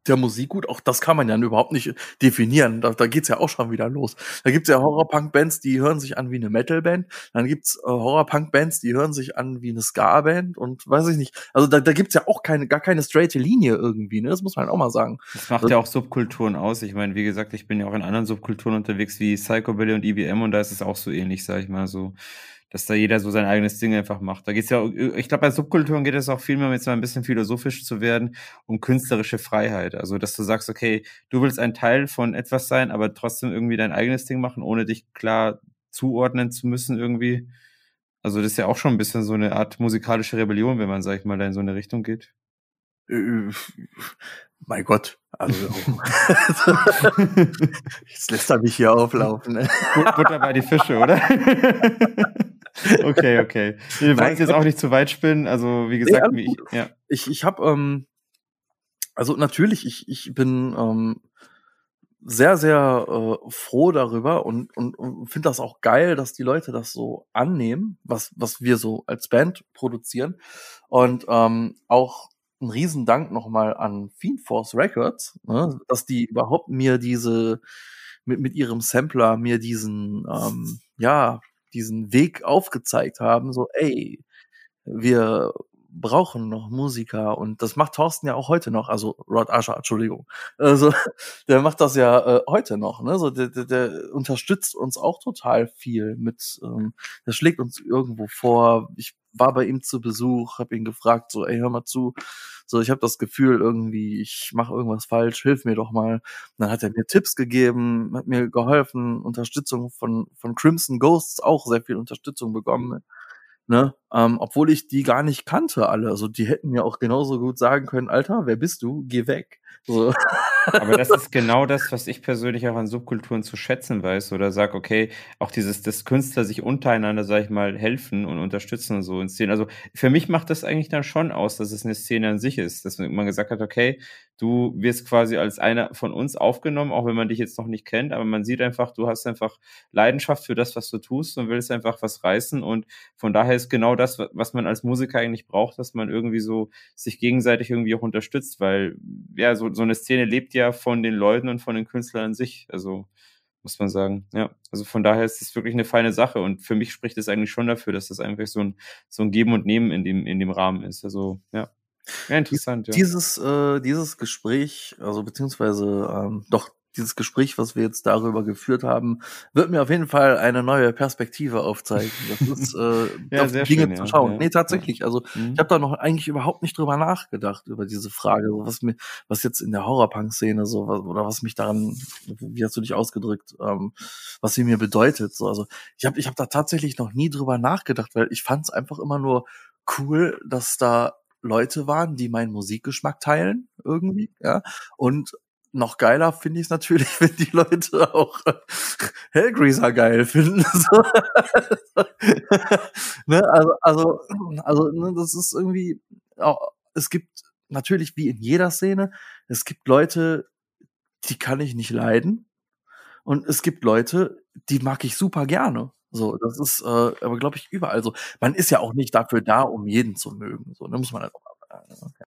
B: der Musik gut. Auch das kann man ja überhaupt nicht definieren. Da, da geht's ja auch schon wieder los. Da gibt's ja Horror-Punk-Bands, die hören sich an wie eine Metal-Band. Dann gibt's äh, Horror-Punk-Bands, die hören sich an wie eine Ska-Band und weiß ich nicht. Also da, da gibt's ja auch keine, gar keine straighte Linie irgendwie. Ne? Das muss man auch mal sagen.
A: Das macht also, ja auch Subkulturen aus. Ich meine, wie gesagt, ich bin ja auch in anderen Subkulturen unterwegs wie Psychobilly und IBM und da ist es auch so ähnlich, sag ich mal so dass da jeder so sein eigenes Ding einfach macht. Da geht's ja, ich glaube, bei Subkulturen geht es auch viel mehr, jetzt mal ein bisschen philosophisch zu werden, um künstlerische Freiheit. Also, dass du sagst, okay, du willst ein Teil von etwas sein, aber trotzdem irgendwie dein eigenes Ding machen, ohne dich klar zuordnen zu müssen irgendwie. Also, das ist ja auch schon ein bisschen so eine Art musikalische Rebellion, wenn man, sag ich mal, da in so eine Richtung geht.
B: Äh, mein Gott, also (laughs) (laughs) jetzt lässt er mich hier auflaufen. Ne?
A: Butter bei die Fische, oder? (laughs) okay, okay. Wir wollen jetzt auch nicht zu weit spinnen. Also wie gesagt,
B: nee, ich, ja. ich, ich habe, ähm, also natürlich, ich, ich bin ähm, sehr, sehr äh, froh darüber und, und, und finde das auch geil, dass die Leute das so annehmen, was, was wir so als Band produzieren. Und ähm, auch ein Riesendank nochmal an Fiend Force Records, ne, dass die überhaupt mir diese, mit, mit ihrem Sampler mir diesen, ähm, ja, diesen Weg aufgezeigt haben, so, ey, wir brauchen noch Musiker und das macht Thorsten ja auch heute noch, also Rod Asher, Entschuldigung. Also (laughs) der macht das ja äh, heute noch, ne? So der, der, der unterstützt uns auch total viel mit, ähm, der schlägt uns irgendwo vor. Ich war bei ihm zu Besuch, habe ihn gefragt, so, ey, hör mal zu, so, ich habe das Gefühl irgendwie, ich mache irgendwas falsch, hilf mir doch mal. Und dann hat er mir Tipps gegeben, hat mir geholfen, Unterstützung von von Crimson Ghosts auch sehr viel Unterstützung bekommen. Ne? Ähm, obwohl ich die gar nicht kannte alle. Also die hätten mir auch genauso gut sagen können, Alter, wer bist du? Geh weg. So. (laughs)
A: Aber das ist genau das, was ich persönlich auch an Subkulturen zu schätzen weiß oder sag, okay, auch dieses, dass Künstler sich untereinander, sag ich mal, helfen und unterstützen und so in Szenen. Also für mich macht das eigentlich dann schon aus, dass es eine Szene an sich ist, dass man gesagt hat, okay, du wirst quasi als einer von uns aufgenommen, auch wenn man dich jetzt noch nicht kennt, aber man sieht einfach, du hast einfach Leidenschaft für das, was du tust und willst einfach was reißen und von daher ist genau das, was man als Musiker eigentlich braucht, dass man irgendwie so sich gegenseitig irgendwie auch unterstützt, weil ja, so, so eine Szene lebt ja von den Leuten und von den Künstlern an sich. Also muss man sagen. Ja, also von daher ist es wirklich eine feine Sache und für mich spricht es eigentlich schon dafür, dass das einfach so ein, so ein Geben und Nehmen in dem, in dem Rahmen ist. Also, ja. Ja, interessant,
B: ja. Dieses, äh, dieses Gespräch, also beziehungsweise ähm, doch dieses Gespräch, was wir jetzt darüber geführt haben, wird mir auf jeden Fall eine neue Perspektive aufzeigen. Das (laughs) ist äh, ja, auf Dinge schön, zu schauen. Ja. Nee, tatsächlich. Also mhm. ich habe da noch eigentlich überhaupt nicht drüber nachgedacht über diese Frage, was mir, was jetzt in der Horrorpunk-Szene so oder was mich daran, wie hast du dich ausgedrückt, ähm, was sie mir bedeutet. So, also ich habe, ich habe da tatsächlich noch nie drüber nachgedacht, weil ich fand es einfach immer nur cool, dass da Leute waren, die meinen Musikgeschmack teilen irgendwie, ja, und noch geiler finde ich es natürlich, (laughs) wenn die Leute auch Hellgreaser geil finden. (laughs) ne? Also, also, also ne, das ist irgendwie, auch, es gibt natürlich wie in jeder Szene, es gibt Leute, die kann ich nicht leiden. Und es gibt Leute, die mag ich super gerne. So, das ist äh, aber glaube ich überall so. Man ist ja auch nicht dafür da, um jeden zu mögen. So, da muss man halt auch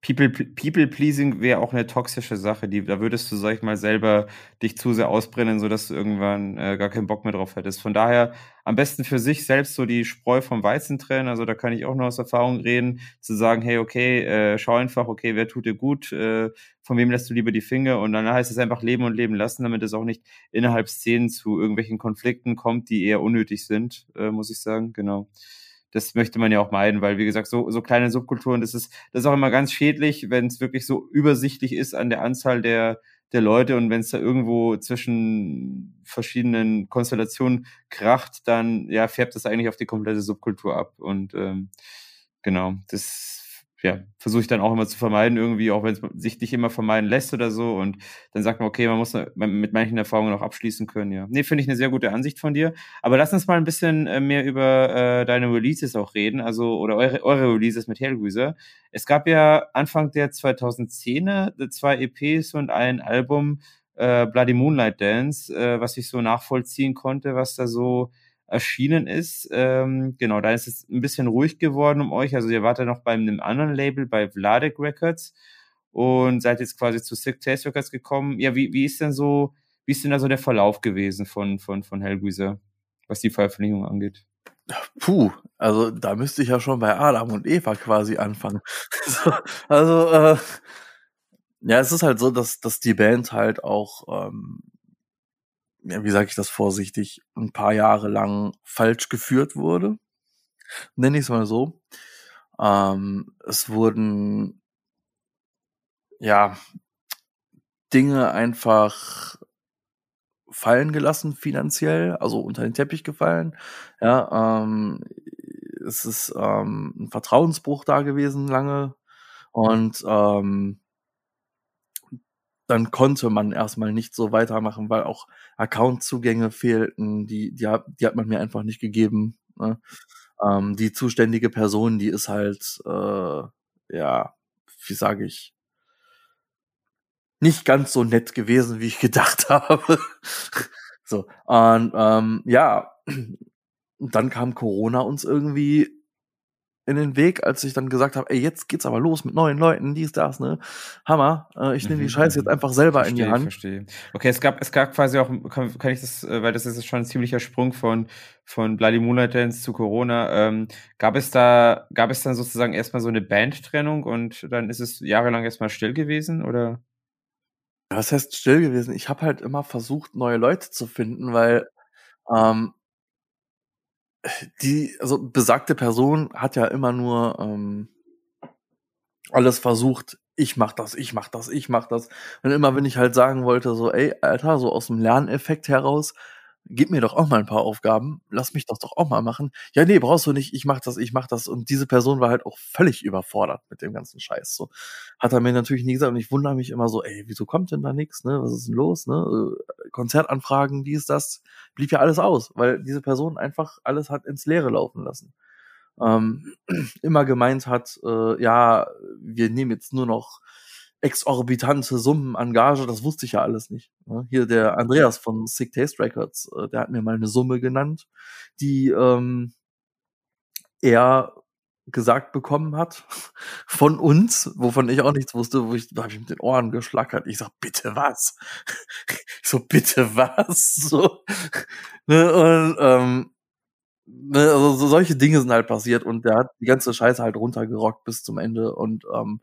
A: People, People Pleasing wäre auch eine toxische Sache. Die, da würdest du, sag ich mal, selber dich zu sehr ausbrennen, sodass du irgendwann äh, gar keinen Bock mehr drauf hättest. Von daher am besten für sich selbst so die Spreu vom Weizen trennen. Also da kann ich auch nur aus Erfahrung reden, zu sagen, hey, okay, äh, schau einfach, okay, wer tut dir gut, äh, von wem lässt du lieber die Finger? Und dann heißt es einfach leben und leben lassen, damit es auch nicht innerhalb Szenen zu irgendwelchen Konflikten kommt, die eher unnötig sind, äh, muss ich sagen. Genau das möchte man ja auch meiden, weil wie gesagt, so, so kleine Subkulturen, das ist, das ist auch immer ganz schädlich, wenn es wirklich so übersichtlich ist an der Anzahl der, der Leute und wenn es da irgendwo zwischen verschiedenen Konstellationen kracht, dann ja, färbt das eigentlich auf die komplette Subkultur ab. Und ähm, genau, das ja, versuche ich dann auch immer zu vermeiden, irgendwie, auch wenn es sich nicht immer vermeiden lässt oder so. Und dann sagt man, okay, man muss mit manchen Erfahrungen auch abschließen können, ja. Nee, finde ich eine sehr gute Ansicht von dir. Aber lass uns mal ein bisschen äh, mehr über äh, deine Releases auch reden, also, oder eure, eure Releases mit Hellraiser. Es gab ja Anfang der 2010er zwei EPs und ein Album, äh, Bloody Moonlight Dance, äh, was ich so nachvollziehen konnte, was da so erschienen ist. Ähm, genau, da ist es ein bisschen ruhig geworden um euch. Also ihr wart ja noch bei einem anderen Label, bei Vladek Records und seid jetzt quasi zu Sick Taste Records gekommen. Ja, wie, wie ist denn so, wie ist denn da so der Verlauf gewesen von, von, von Hellweezer, was die Veröffentlichung angeht?
B: Puh, also da müsste ich ja schon bei Adam und Eva quasi anfangen. (laughs) also, äh, ja, es ist halt so, dass, dass die Band halt auch, ähm, ja, wie sage ich das vorsichtig, ein paar Jahre lang falsch geführt wurde. Nenne ich es mal so. Ähm, es wurden ja Dinge einfach fallen gelassen finanziell, also unter den Teppich gefallen. Ja, ähm, es ist ähm, ein Vertrauensbruch da gewesen lange und ähm, dann konnte man erstmal nicht so weitermachen, weil auch Accountzugänge fehlten, die, die, die hat man mir einfach nicht gegeben. Ne? Ähm, die zuständige Person, die ist halt, äh, ja, wie sage ich, nicht ganz so nett gewesen, wie ich gedacht (laughs) habe. so, und ähm, ja, dann kam Corona uns irgendwie in den Weg, als ich dann gesagt habe, ey, jetzt geht's aber los mit neuen Leuten, dies, das, ne? Hammer. Äh, ich nehme die mhm, Scheiße jetzt mhm. einfach selber
A: verstehe,
B: in die Hand.
A: Verstehe. Okay, es gab, es gab quasi auch, kann, kann ich das, äh, weil das ist schon ein ziemlicher Sprung von, von Bloody Moonlight Dance zu Corona. Ähm, gab es da, gab es dann sozusagen erstmal so eine Bandtrennung und dann ist es jahrelang erstmal still gewesen, oder?
B: Was heißt still gewesen? Ich habe halt immer versucht, neue Leute zu finden, weil ähm, die, also besagte Person hat ja immer nur ähm, alles versucht, ich mach das, ich mach das, ich mach das. Und immer wenn ich halt sagen wollte, so, ey, Alter, so aus dem Lerneffekt heraus, gib mir doch auch mal ein paar Aufgaben, lass mich das doch auch mal machen. Ja, nee, brauchst du nicht, ich mach das, ich mach das. Und diese Person war halt auch völlig überfordert mit dem ganzen Scheiß. So hat er mir natürlich nie gesagt und ich wundere mich immer so, ey, wieso kommt denn da nichts, ne? Was ist denn los, ne? Äh, Konzertanfragen, dies, das, blieb ja alles aus, weil diese Person einfach alles hat ins Leere laufen lassen. Ähm, (clears throat) immer gemeint hat, äh, ja, wir nehmen jetzt nur noch exorbitante Summen an Gage, das wusste ich ja alles nicht. Ne? Hier der Andreas von Sick Taste Records, äh, der hat mir mal eine Summe genannt, die ähm, er gesagt bekommen hat (laughs) von uns, wovon ich auch nichts wusste, wo ich, da habe ich mit den Ohren geschlackert. Ich sag, bitte was? (laughs) ich so, bitte was? (laughs) So. Ne, und ähm, ne, also so solche Dinge sind halt passiert und der hat die ganze Scheiße halt runtergerockt bis zum Ende und ähm,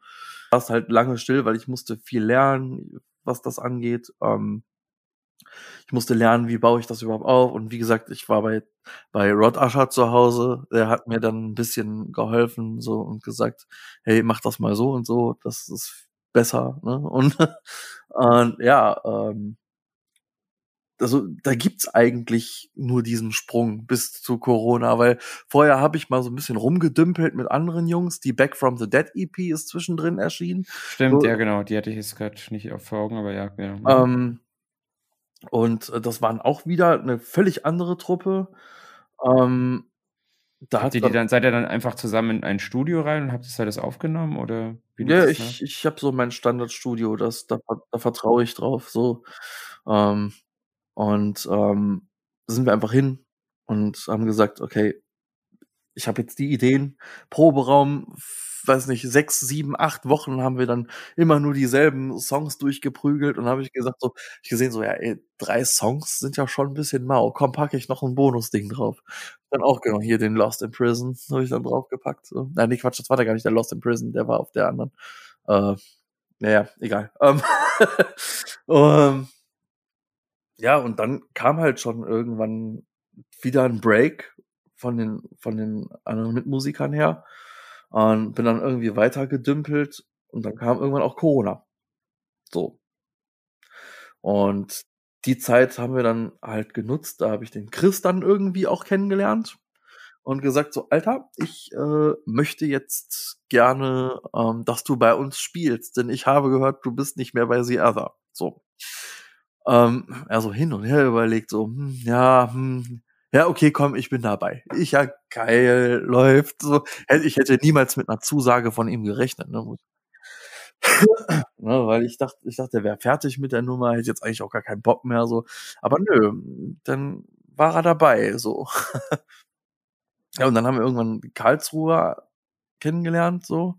B: warst halt lange still, weil ich musste viel lernen, was das angeht. Ähm, ich musste lernen, wie baue ich das überhaupt auf. Und wie gesagt, ich war bei, bei Rod Asher zu Hause. Der hat mir dann ein bisschen geholfen so und gesagt, hey, mach das mal so und so, das ist besser. Ne? Und, (laughs) und ja, ähm, also da gibt's eigentlich nur diesen Sprung bis zu Corona, weil vorher habe ich mal so ein bisschen rumgedümpelt mit anderen Jungs. Die Back from the Dead EP ist zwischendrin erschienen.
A: Stimmt, so, ja genau, die hatte ich jetzt gerade nicht auf Augen, aber ja. ja.
B: Ähm, und äh, das waren auch wieder eine völlig andere Truppe. Ähm,
A: da habt ihr die dann, seid ihr dann einfach zusammen in ein Studio rein und habt ihr das aufgenommen oder
B: wie Ja, ich, ich habe so mein Standardstudio, das, da, da vertraue ich drauf. So. Ähm, und ähm, sind wir einfach hin und haben gesagt, okay, ich habe jetzt die Ideen, Proberaum, weiß nicht, sechs, sieben, acht Wochen haben wir dann immer nur dieselben Songs durchgeprügelt und habe ich gesagt, so, ich gesehen, so, ja, ey, drei Songs sind ja schon ein bisschen mau. Komm, packe ich noch ein Bonusding drauf. Dann auch genau hier den Lost in Prison habe ich dann draufgepackt. So. Nein, nee, Quatsch, das war der gar nicht der Lost in Prison, der war auf der anderen. Äh, naja, egal. Ähm, um, (laughs) ja, und dann kam halt schon irgendwann wieder ein Break von den, von den anderen Mitmusikern her und bin dann irgendwie weiter gedümpelt und dann kam irgendwann auch Corona. So. Und die Zeit haben wir dann halt genutzt. Da habe ich den Chris dann irgendwie auch kennengelernt und gesagt so, Alter, ich äh, möchte jetzt gerne, ähm, dass du bei uns spielst, denn ich habe gehört, du bist nicht mehr bei The Other. So. Ähm, er so hin und her überlegt, so, hm, ja, hm, ja, okay, komm, ich bin dabei. Ich ja, geil, läuft so. Ich hätte niemals mit einer Zusage von ihm gerechnet, ne? (clears throat) ne weil ich dachte, ich dachte, er wäre fertig mit der Nummer, hätte jetzt eigentlich auch gar keinen Bock mehr, so. Aber nö, dann war er dabei, so. (laughs) ja, und dann haben wir irgendwann Karlsruhe kennengelernt, so.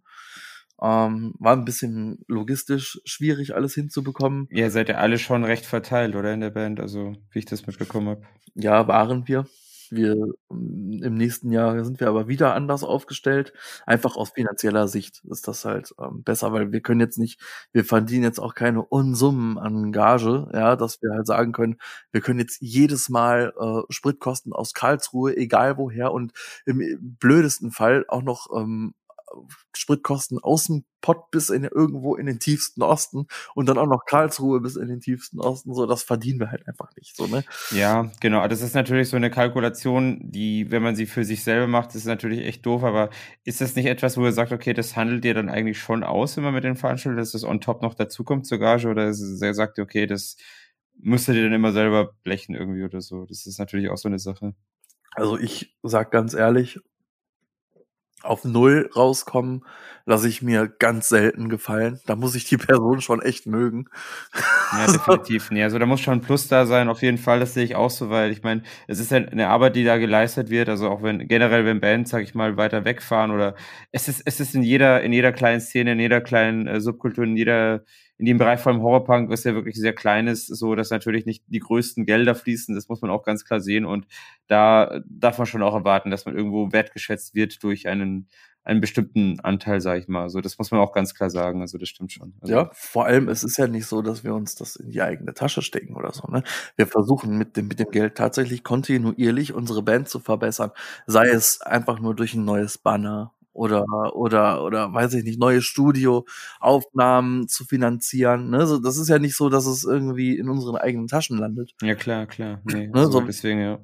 B: Ähm, war ein bisschen logistisch schwierig, alles hinzubekommen.
A: Ihr seid ja alle schon recht verteilt, oder in der Band, also wie ich das mitbekommen habe.
B: Ja, waren wir. Wir mm, im nächsten Jahr sind wir aber wieder anders aufgestellt. Einfach aus finanzieller Sicht ist das halt ähm, besser, weil wir können jetzt nicht, wir verdienen jetzt auch keine Unsummen an Gage, ja, dass wir halt sagen können, wir können jetzt jedes Mal äh, Spritkosten aus Karlsruhe, egal woher und im blödesten Fall auch noch ähm, Spritkosten aus dem Pott bis in irgendwo in den tiefsten Osten und dann auch noch Karlsruhe bis in den tiefsten Osten, so das verdienen wir halt einfach nicht, so ne?
A: Ja, genau. Das ist natürlich so eine Kalkulation, die, wenn man sie für sich selber macht, ist natürlich echt doof. Aber ist das nicht etwas, wo ihr sagt, okay, das handelt ihr dann eigentlich schon aus, wenn man mit den Veranstaltungen, dass das on top noch dazukommt zur Gage oder er sagt, okay, das müsstet ihr dann immer selber blechen irgendwie oder so. Das ist natürlich auch so eine Sache.
B: Also ich sag ganz ehrlich, auf Null rauskommen, lasse ich mir ganz selten gefallen. Da muss ich die Person schon echt mögen.
A: Ja, (laughs) definitiv. nee, also da muss schon ein Plus da sein, auf jeden Fall, das sehe ich auch so, weil ich meine, es ist ja eine Arbeit, die da geleistet wird, also auch wenn, generell wenn Bands, sag ich mal, weiter wegfahren oder es ist, es ist in jeder, in jeder kleinen Szene, in jeder kleinen äh, Subkultur, in jeder in dem Bereich vor allem Horrorpunk, was ja wirklich sehr klein ist, so dass natürlich nicht die größten Gelder fließen, das muss man auch ganz klar sehen. Und da darf man schon auch erwarten, dass man irgendwo wertgeschätzt wird durch einen einen bestimmten Anteil, sage ich mal. So, das muss man auch ganz klar sagen. Also das stimmt schon. Also,
B: ja, vor allem es ist ja nicht so, dass wir uns das in die eigene Tasche stecken oder so. Ne? Wir versuchen mit dem mit dem Geld tatsächlich kontinuierlich unsere Band zu verbessern, sei es einfach nur durch ein neues Banner oder oder oder weiß ich nicht neue Studioaufnahmen zu finanzieren. Ne? So, das ist ja nicht so, dass es irgendwie in unseren eigenen Taschen landet.
A: Ja klar, klar. Nee, ne? so, deswegen ja.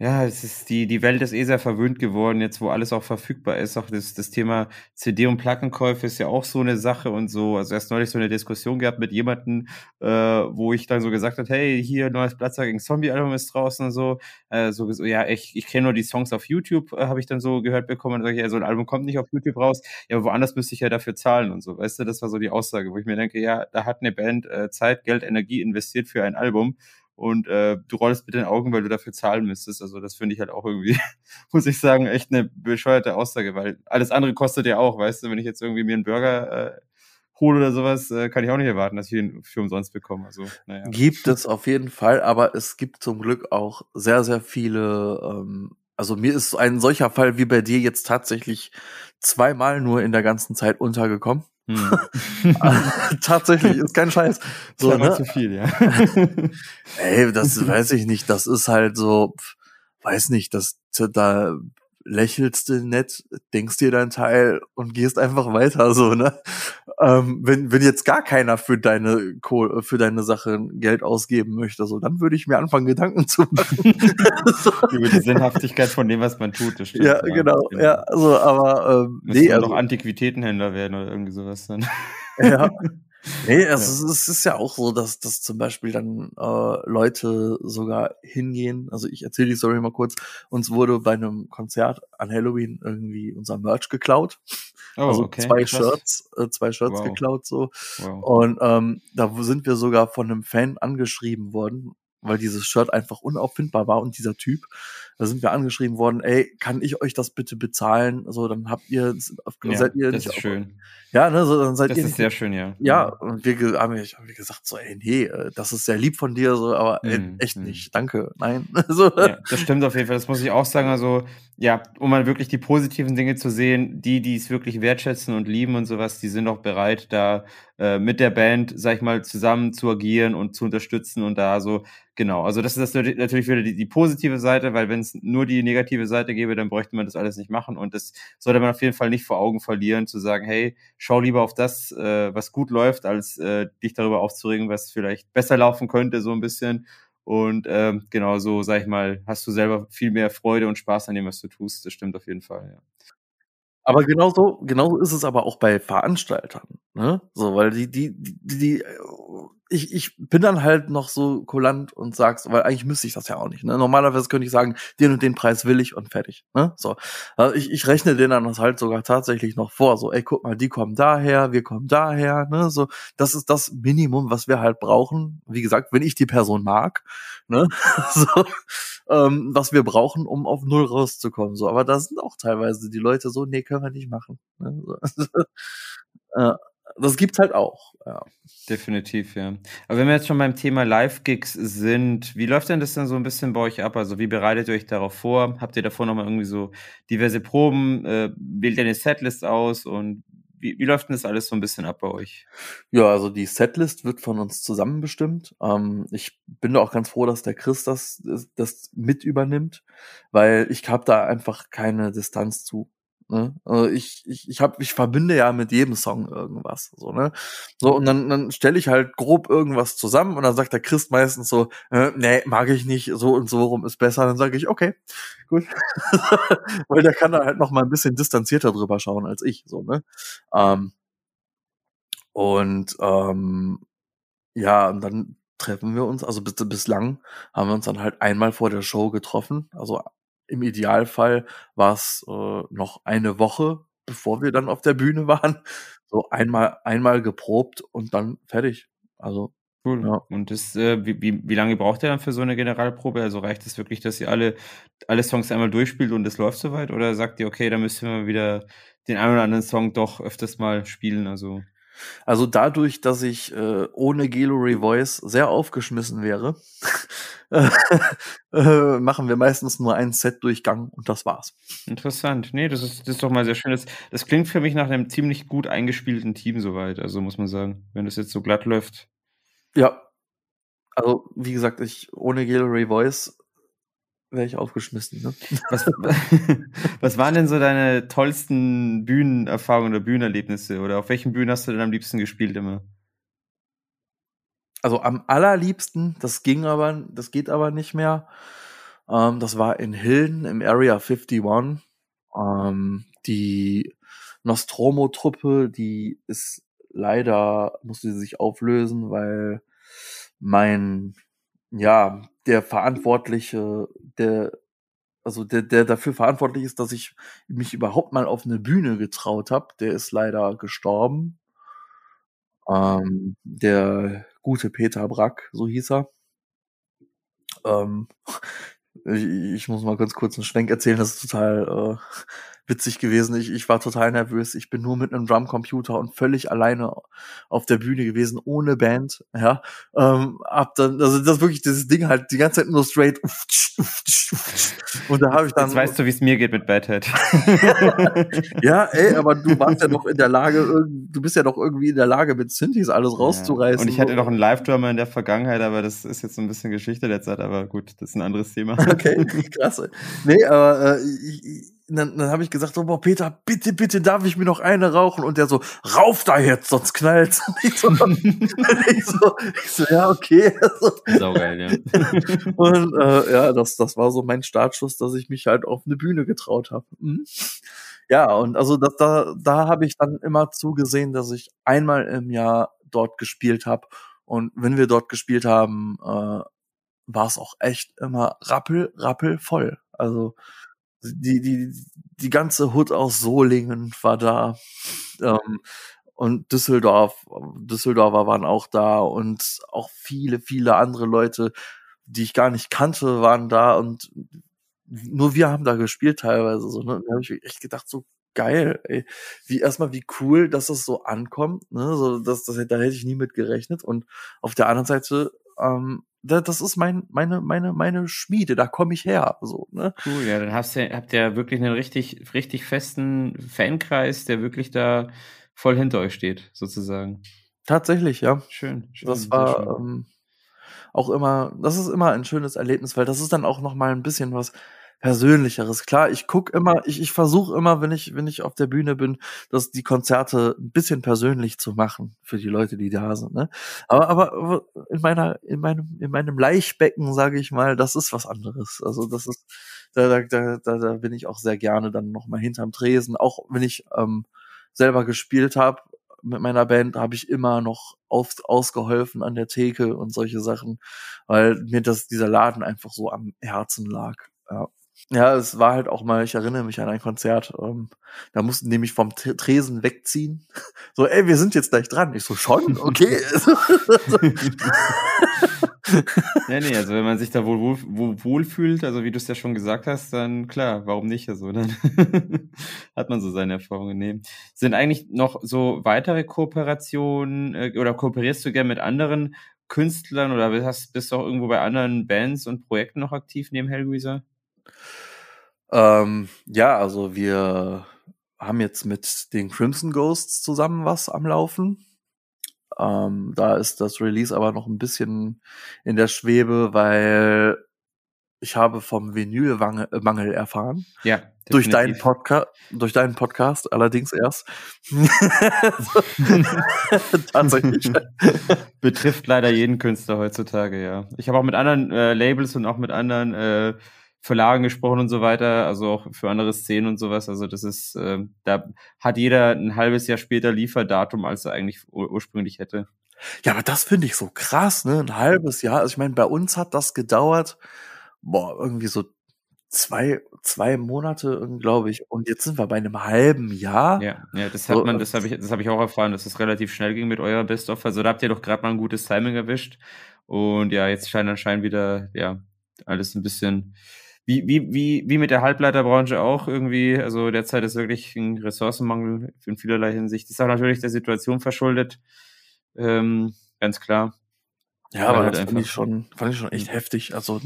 A: Ja, es ist die, die Welt ist eh sehr verwöhnt geworden, jetzt wo alles auch verfügbar ist. Auch das, das Thema CD- und Plattenkäufe ist ja auch so eine Sache und so. Also erst neulich so eine Diskussion gehabt mit jemandem, äh, wo ich dann so gesagt habe, hey, hier neues Platzer gegen Zombie-Album ist draußen und so. Äh, so, so ja, ich, ich kenne nur die Songs auf YouTube, äh, habe ich dann so gehört bekommen. Und sage ich, ja, so ein Album kommt nicht auf YouTube raus. Ja, woanders müsste ich ja dafür zahlen und so. Weißt du, das war so die Aussage, wo ich mir denke, ja, da hat eine Band äh, Zeit, Geld, Energie investiert für ein Album und äh, du rollst mit den Augen, weil du dafür zahlen müsstest. Also das finde ich halt auch irgendwie, (laughs) muss ich sagen, echt eine bescheuerte Aussage, weil alles andere kostet ja auch, weißt du, wenn ich jetzt irgendwie mir einen Burger äh, hole oder sowas, äh, kann ich auch nicht erwarten, dass ich ihn für umsonst bekomme. Also,
B: naja. Gibt es auf jeden Fall, aber es gibt zum Glück auch sehr, sehr viele, ähm, also mir ist ein solcher Fall wie bei dir jetzt tatsächlich zweimal nur in der ganzen Zeit untergekommen. Hm. (laughs) (laughs) Tatsächlich, ist kein Scheiß.
A: So, ne? zu viel, ja. (laughs)
B: Ey, das weiß ich nicht. Das ist halt so, weiß nicht, das da lächelst du nett, denkst dir dein Teil und gehst einfach weiter so, ne? Ähm, wenn, wenn jetzt gar keiner für deine für deine Sache Geld ausgeben möchte, so, dann würde ich mir anfangen, Gedanken zu machen. (laughs)
A: so. Über die Sinnhaftigkeit von dem, was man tut.
B: Das stimmt, ja, ja, genau, ja, also, aber ähm,
A: nee, also, doch Antiquitätenhändler werden oder irgendwie sowas dann.
B: Ja. (laughs) Nee, also ja. es ist ja auch so, dass, dass zum Beispiel dann äh, Leute sogar hingehen. Also ich erzähle die Story mal kurz. Uns wurde bei einem Konzert an Halloween irgendwie unser Merch geklaut. Oh, also okay. zwei Krass. Shirts, äh, zwei Shirts wow. geklaut so. Wow. Und ähm, da sind wir sogar von einem Fan angeschrieben worden, weil dieses Shirt einfach unauffindbar war und dieser Typ, da sind wir angeschrieben worden, ey, kann ich euch das bitte bezahlen? So, dann habt ihr,
A: ja, seid ihr das nicht ist schön.
B: Ja, ne, so, dann seid
A: das
B: ihr.
A: Das ist sehr schön, ja.
B: Ja, und wir haben wir gesagt, so, ey, nee, äh, das ist sehr lieb von dir, so, aber ey, mm, echt mm. nicht, danke, nein. (laughs)
A: so. Ja, das stimmt auf jeden Fall, das muss ich auch sagen, also, ja, um mal wirklich die positiven Dinge zu sehen, die, die es wirklich wertschätzen und lieben und sowas, die sind auch bereit, da äh, mit der Band, sag ich mal, zusammen zu agieren und zu unterstützen und da so, genau, also das ist das natürlich wieder die, die positive Seite, weil wenn es nur die negative Seite gäbe, dann bräuchte man das alles nicht machen und das sollte man auf jeden Fall nicht vor Augen verlieren, zu sagen, hey, schau lieber auf das, äh, was gut läuft, als äh, dich darüber aufzuregen, was vielleicht besser laufen könnte, so ein bisschen und ähm, genau so, sag ich mal, hast du selber viel mehr Freude und Spaß an dem, was du tust. Das stimmt auf jeden Fall, ja.
B: Aber genauso, genauso ist es aber auch bei Veranstaltern, ne? So, weil die, die, die, die ich, ich bin dann halt noch so kulant und sag's, weil eigentlich müsste ich das ja auch nicht. Ne? Normalerweise könnte ich sagen, den und den Preis will ich und fertig. Ne? So, also ich, ich rechne den dann halt sogar tatsächlich noch vor. So, ey, guck mal, die kommen daher, wir kommen daher. Ne? So, das ist das Minimum, was wir halt brauchen. Wie gesagt, wenn ich die Person mag, ne? (laughs) so, ähm, was wir brauchen, um auf null rauszukommen. So, aber da sind auch teilweise die Leute so, nee, können wir nicht machen. Ne? So, (laughs) äh, das gibt's halt auch. Ja.
A: Definitiv, ja. Aber wenn wir jetzt schon beim Thema Live-Gigs sind, wie läuft denn das dann so ein bisschen bei euch ab? Also wie bereitet ihr euch darauf vor? Habt ihr davor nochmal irgendwie so diverse Proben? Äh, wählt ihr eine Setlist aus und wie, wie läuft denn das alles so ein bisschen ab bei euch?
B: Ja, also die Setlist wird von uns zusammen bestimmt. Ähm, ich bin da auch ganz froh, dass der Chris das, das mit übernimmt, weil ich habe da einfach keine Distanz zu. Ne? Also ich, ich, ich, hab, ich verbinde ja mit jedem Song irgendwas. So, ne? so und dann, dann stelle ich halt grob irgendwas zusammen und dann sagt der Christ meistens so, äh, nee, mag ich nicht, so und so rum ist besser. Dann sage ich, okay, gut. (laughs) Weil der kann da halt noch mal ein bisschen distanzierter drüber schauen als ich. So, ne? Ähm, und ähm, ja, und dann treffen wir uns, also bis, bislang haben wir uns dann halt einmal vor der Show getroffen, also im Idealfall war es äh, noch eine Woche, bevor wir dann auf der Bühne waren. So einmal, einmal geprobt und dann fertig. Also
A: Cool. Ja. Und das, äh, wie, wie, wie lange braucht ihr dann für so eine Generalprobe? Also reicht es wirklich, dass ihr alle, alle Songs einmal durchspielt und es läuft soweit? Oder sagt ihr, okay, da müssen wir wieder den einen oder anderen Song doch öfters mal spielen? Also.
B: Also dadurch, dass ich äh, ohne Gallery Voice sehr aufgeschmissen wäre, (laughs) äh, machen wir meistens nur einen Set-Durchgang und das war's.
A: Interessant. Nee, das ist, das ist doch mal sehr schön. Das, das klingt für mich nach einem ziemlich gut eingespielten Team soweit, also muss man sagen, wenn das jetzt so glatt läuft.
B: Ja. Also, wie gesagt, ich ohne Gallery Voice wäre ich aufgeschmissen. Ne?
A: Was, (laughs) was waren denn so deine tollsten Bühnenerfahrungen oder Bühnenerlebnisse? Oder auf welchen Bühnen hast du denn am liebsten gespielt immer?
B: Also am allerliebsten, das ging aber, das geht aber nicht mehr. Ähm, das war in Hilden im Area 51. Ähm, die Nostromo-Truppe, die ist leider, musste sich auflösen, weil mein, ja, der Verantwortliche, der, also der, der dafür verantwortlich ist, dass ich mich überhaupt mal auf eine Bühne getraut habe, der ist leider gestorben. Ähm, der gute Peter Brack, so hieß er. Ähm, (laughs) ich, ich, muss mal ganz kurz einen Schwenk erzählen, das ist total äh, witzig gewesen. Ich, ich war total nervös. Ich bin nur mit einem Drumcomputer und völlig alleine auf der Bühne gewesen, ohne Band. Ja, ähm, hab dann, also das wirklich dieses Ding halt die ganze Zeit nur straight.
A: Und da habe ich dann. Jetzt weißt du, wie es mir geht mit Badhead. (laughs)
B: ja, ey, aber du warst ja noch in der Lage, du bist ja doch irgendwie in der Lage, mit Synthes alles rauszureißen.
A: Und ich hatte noch einen Live-Drummer in der Vergangenheit, aber das ist jetzt so ein bisschen Geschichte der Zeit. Aber gut, das ist ein anderes Thema.
B: Okay, (laughs) krass. Nee, aber äh, ich, dann, dann habe ich gesagt, so, boah, Peter, bitte, bitte, darf ich mir noch eine rauchen? Und der so, rauf da jetzt, sonst knallt's. (laughs) Ich so, (laughs) ich so, ich so ja, okay. (laughs) Saugeil, ja. Und äh, ja, das, das war so mein Startschuss, dass ich mich halt auf eine Bühne getraut habe. Mhm. Ja, und also das, da, da habe ich dann immer zugesehen, dass ich einmal im Jahr dort gespielt habe. Und wenn wir dort gespielt haben, äh, war es auch echt immer rappel, rappel voll. Also die, die, die ganze Hut aus Solingen war da. Ähm, und Düsseldorf, Düsseldorfer waren auch da und auch viele, viele andere Leute, die ich gar nicht kannte, waren da und nur wir haben da gespielt teilweise so, ne? Da habe ich echt gedacht, so geil, ey. Wie erstmal wie cool, dass das so ankommt, ne? So, das, das, da hätte ich nie mit gerechnet. Und auf der anderen Seite ähm, das ist mein, meine, meine, meine Schmiede, da komme ich her. So, ne?
A: Cool, ja, dann hast du, habt ihr wirklich einen richtig, richtig festen Fankreis, der wirklich da voll hinter euch steht, sozusagen.
B: Tatsächlich, ja.
A: Schön. schön
B: das war ähm, auch immer, das ist immer ein schönes Erlebnis, weil das ist dann auch noch mal ein bisschen was Persönlicheres. Klar, ich guck immer, ich, ich versuche immer, wenn ich, wenn ich auf der Bühne bin, dass die Konzerte ein bisschen persönlich zu machen für die Leute, die da sind. Ne? Aber, aber in meiner, in meinem, in meinem Laichbecken, sage ich mal, das ist was anderes. Also das ist, da, da, da, da bin ich auch sehr gerne dann nochmal hinterm Tresen, auch wenn ich ähm, selber gespielt habe, mit meiner Band habe ich immer noch auf, ausgeholfen an der Theke und solche Sachen, weil mir das dieser Laden einfach so am Herzen lag. Ja. Ja, es war halt auch mal, ich erinnere mich an ein Konzert, ähm, da mussten mich vom Tresen wegziehen. (laughs) So, ey, wir sind jetzt gleich dran. Ich so, schon? Okay. (laughs)
A: nee, nee, also wenn man sich da wohl, wohl, wohl, fühlt, also wie du es ja schon gesagt hast, dann klar, warum nicht? Also dann (laughs) hat man so seine Erfahrungen. Nee. Sind eigentlich noch so weitere Kooperationen äh, oder kooperierst du gerne mit anderen Künstlern oder bist du auch irgendwo bei anderen Bands und Projekten noch aktiv neben Hellraiser?
B: Ähm, ja, also wir haben jetzt mit den Crimson Ghosts zusammen was am Laufen. Ähm, da ist das Release aber noch ein bisschen in der Schwebe, weil ich habe vom Vinylmangel erfahren.
A: Ja.
B: Durch deinen Podcast, durch deinen Podcast allerdings erst. (laughs)
A: Tatsächlich. Betrifft leider jeden Künstler heutzutage, ja. Ich habe auch mit anderen äh, Labels und auch mit anderen äh, Verlagen gesprochen und so weiter, also auch für andere Szenen und sowas. Also das ist, äh, da hat jeder ein halbes Jahr später Lieferdatum, als er eigentlich ur ursprünglich hätte.
B: Ja, aber das finde ich so krass, ne? Ein halbes Jahr. Also ich meine, bei uns hat das gedauert, boah, irgendwie so zwei, zwei Monate, glaube ich. Und jetzt sind wir bei einem halben Jahr.
A: Ja, ja, das hat man, das habe ich, das habe ich auch erfahren, dass es relativ schnell ging mit eurer Best-of. Also da habt ihr doch gerade mal ein gutes Timing erwischt. Und ja, jetzt scheint anscheinend wieder, ja, alles ein bisschen wie, wie, wie, wie mit der Halbleiterbranche auch irgendwie, also derzeit ist wirklich ein Ressourcenmangel in vielerlei Hinsicht. Das ist auch natürlich der Situation verschuldet, ähm, ganz klar.
B: Ja, aber halt das fand ich schon, fand ich schon echt heftig. Also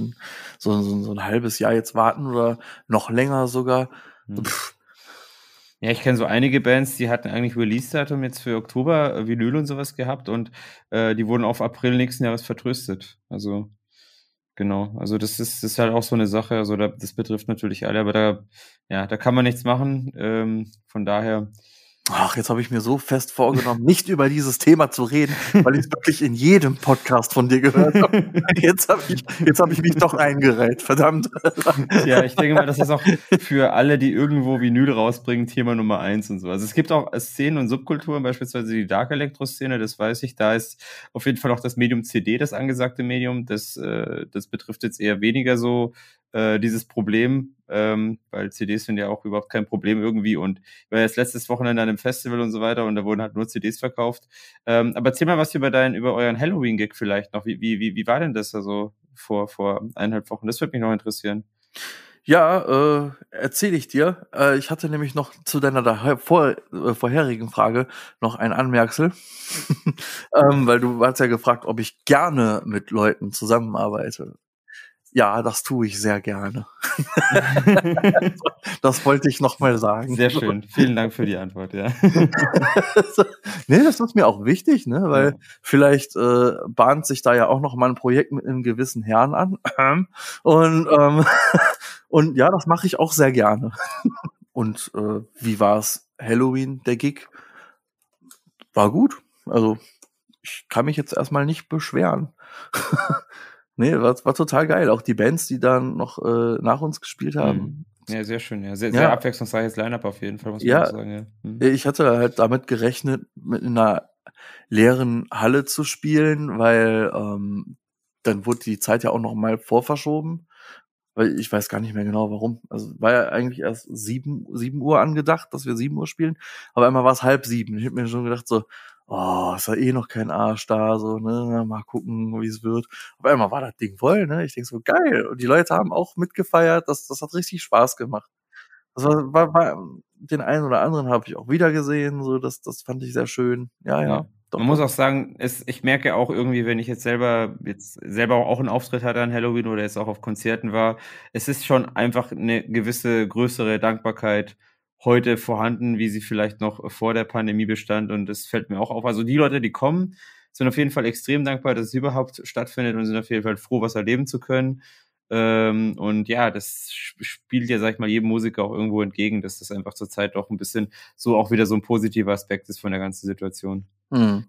B: so, so, so ein halbes Jahr jetzt warten oder noch länger sogar. Hm.
A: Ja, ich kenne so einige Bands, die hatten eigentlich Release-Datum jetzt für Oktober, äh, Vinyl und sowas gehabt und äh, die wurden auf April nächsten Jahres vertröstet. Also Genau, also das ist, das ist halt auch so eine Sache, also da, das betrifft natürlich alle, aber da, ja, da kann man nichts machen. Ähm, von daher,
B: Ach, jetzt habe ich mir so fest vorgenommen, nicht über dieses Thema zu reden, weil ich es wirklich in jedem Podcast von dir gehört habe. (laughs) Jetzt habe ich, jetzt hab ich mich doch eingereiht, verdammt.
A: Ja, ich denke mal, das ist auch für alle, die irgendwo Vinyl rausbringen, Thema Nummer eins und so. Also es gibt auch Szenen und Subkulturen, beispielsweise die Dark Electro-Szene, das weiß ich. Da ist auf jeden Fall auch das Medium CD das angesagte Medium. Das, äh, das betrifft jetzt eher weniger so äh, dieses Problem, ähm, weil CDs sind ja auch überhaupt kein Problem irgendwie und ich war jetzt letztes Wochenende an einem Festival und so weiter und da wurden halt nur CDs verkauft. Ähm, aber erzähl mal was über deinen, über euren Halloween-Gig vielleicht noch. Wie, wie, wie, wie war denn das also vor, vor eineinhalb Wochen? Das würde mich noch interessieren.
B: Ja, äh, erzähle ich dir. Äh, ich hatte nämlich noch zu deiner vor, äh, vorherigen Frage noch ein Anmerksel, (laughs) ähm, weil du hast ja gefragt, ob ich gerne mit Leuten zusammenarbeite. Ja, das tue ich sehr gerne. (laughs) das wollte ich noch mal sagen.
A: Sehr schön. Vielen Dank für die Antwort, ja. (laughs)
B: nee, das ist mir auch wichtig, ne, weil ja. vielleicht äh, bahnt sich da ja auch noch mal ein Projekt mit einem gewissen Herrn an. Und ähm, (laughs) und ja, das mache ich auch sehr gerne. Und äh, wie war's Halloween der Gig? War gut. Also, ich kann mich jetzt erstmal nicht beschweren. Nee, war, war total geil. Auch die Bands, die dann noch äh, nach uns gespielt haben.
A: Mhm. Ja, sehr schön, ja. Sehr, sehr ja. abwechslungsreiches Line-Up auf jeden Fall, muss
B: ja, man sagen. Ja. Mhm. Ich hatte halt damit gerechnet, mit einer leeren Halle zu spielen, weil ähm, dann wurde die Zeit ja auch noch mal vorverschoben. Weil ich weiß gar nicht mehr genau warum. Also war ja eigentlich erst sieben, sieben Uhr angedacht, dass wir sieben Uhr spielen. Aber einmal war es halb sieben. Ich habe mir schon gedacht so, oh, ist ja eh noch kein Arsch da, so, ne, mal gucken, wie es wird. Auf einmal war das Ding voll, ne, ich denk so, geil. Und die Leute haben auch mitgefeiert, das, das hat richtig Spaß gemacht. Das war, war, war den einen oder anderen habe ich auch wieder gesehen, so, das, das fand ich sehr schön. Ja, ja. ja.
A: Doch, Man muss auch sagen, es, ich merke auch irgendwie, wenn ich jetzt selber jetzt selber auch einen Auftritt hatte an Halloween oder jetzt auch auf Konzerten war, es ist schon einfach eine gewisse größere Dankbarkeit heute vorhanden, wie sie vielleicht noch vor der Pandemie bestand. Und das fällt mir auch auf. Also die Leute, die kommen, sind auf jeden Fall extrem dankbar, dass es überhaupt stattfindet und sind auf jeden Fall froh, was erleben zu können. Ähm, und ja, das spielt ja, sag ich mal, jedem Musiker auch irgendwo entgegen, dass das einfach zurzeit auch ein bisschen so auch wieder so ein positiver Aspekt ist von der ganzen Situation.
B: Hm.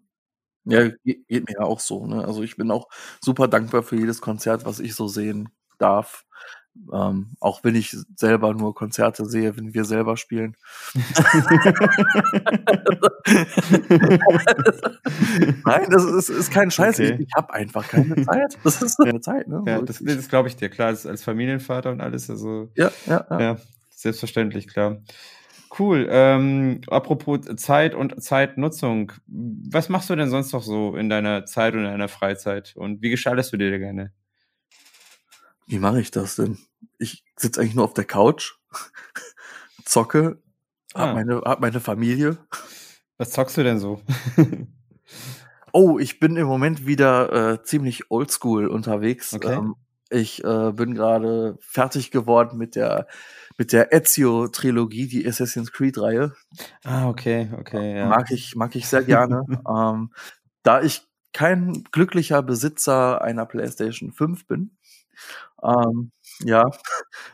B: Ja, geht mir ja auch so. Ne? Also ich bin auch super dankbar für jedes Konzert, was ich so sehen darf. Ähm, auch wenn ich selber nur Konzerte sehe, wenn wir selber spielen. (laughs) Nein, das ist, ist kein Scheiß. Okay. Ich, ich habe einfach keine Zeit. Das ist keine Zeit. Ne?
A: Ja, das, das glaube ich dir. Klar, als, Familienvater und alles. Also,
B: ja, ja, ja.
A: ja selbstverständlich, klar. Cool. Ähm, apropos Zeit und Zeitnutzung. Was machst du denn sonst noch so in deiner Zeit und in deiner Freizeit? Und wie gestaltest du dir gerne?
B: Wie mache ich das denn? Ich sitze eigentlich nur auf der Couch, (laughs) zocke, ah. hab, meine, hab meine Familie.
A: Was zockst du denn so? (laughs)
B: oh, ich bin im Moment wieder äh, ziemlich oldschool unterwegs.
A: Okay. Ähm,
B: ich äh, bin gerade fertig geworden mit der mit der Ezio-Trilogie, die Assassin's Creed-Reihe.
A: Ah, okay, okay. Ja.
B: Mag ich, mag ich sehr gerne. (laughs) ähm, da ich kein glücklicher Besitzer einer PlayStation 5 bin, ähm, ja,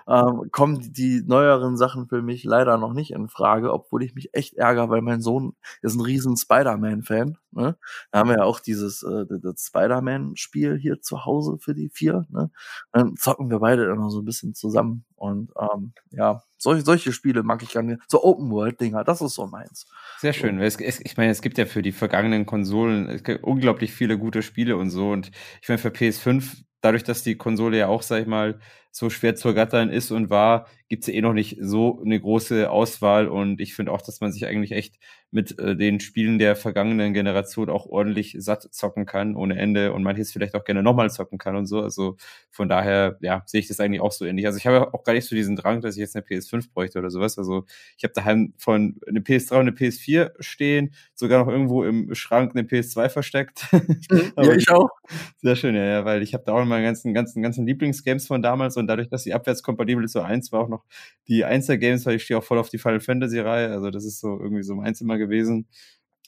B: ähm, kommen die neueren Sachen für mich leider noch nicht in Frage, obwohl ich mich echt ärgere, weil mein Sohn ist ein riesen Spider-Man-Fan. Ne? Da haben wir ja auch dieses äh, das Spider-Man-Spiel hier zu Hause für die vier. Ne? Dann zocken wir beide immer so ein bisschen zusammen. Und ähm, ja, solche, solche Spiele mag ich gerne. So Open-World-Dinger, das ist so meins.
A: Sehr schön. Es, es, ich meine, es gibt ja für die vergangenen Konsolen unglaublich viele gute Spiele und so. Und ich meine, für PS5 dadurch, dass die Konsole ja auch, sag ich mal, so schwer zu ergattern ist und war, gibt's ja eh noch nicht so eine große Auswahl. Und ich finde auch, dass man sich eigentlich echt mit äh, den Spielen der vergangenen Generation auch ordentlich satt zocken kann, ohne Ende. Und manches vielleicht auch gerne nochmal zocken kann und so. Also von daher, ja, sehe ich das eigentlich auch so ähnlich. Also ich habe auch gar nicht so diesen Drang, dass ich jetzt eine PS5 bräuchte oder sowas. Also ich habe daheim von eine PS3 und eine PS4 stehen, sogar noch irgendwo im Schrank eine PS2 versteckt. (laughs)
B: ja, ich auch.
A: Sehr schön, ja, ja weil ich habe da auch meine ganzen, ganzen, ganzen Lieblingsgames von damals und dadurch, dass sie abwärtskompatibel ist, so eins war auch noch die Einzel-Games, weil ich stehe auch voll auf die Final Fantasy-Reihe. Also das ist so irgendwie so meins immer gewesen.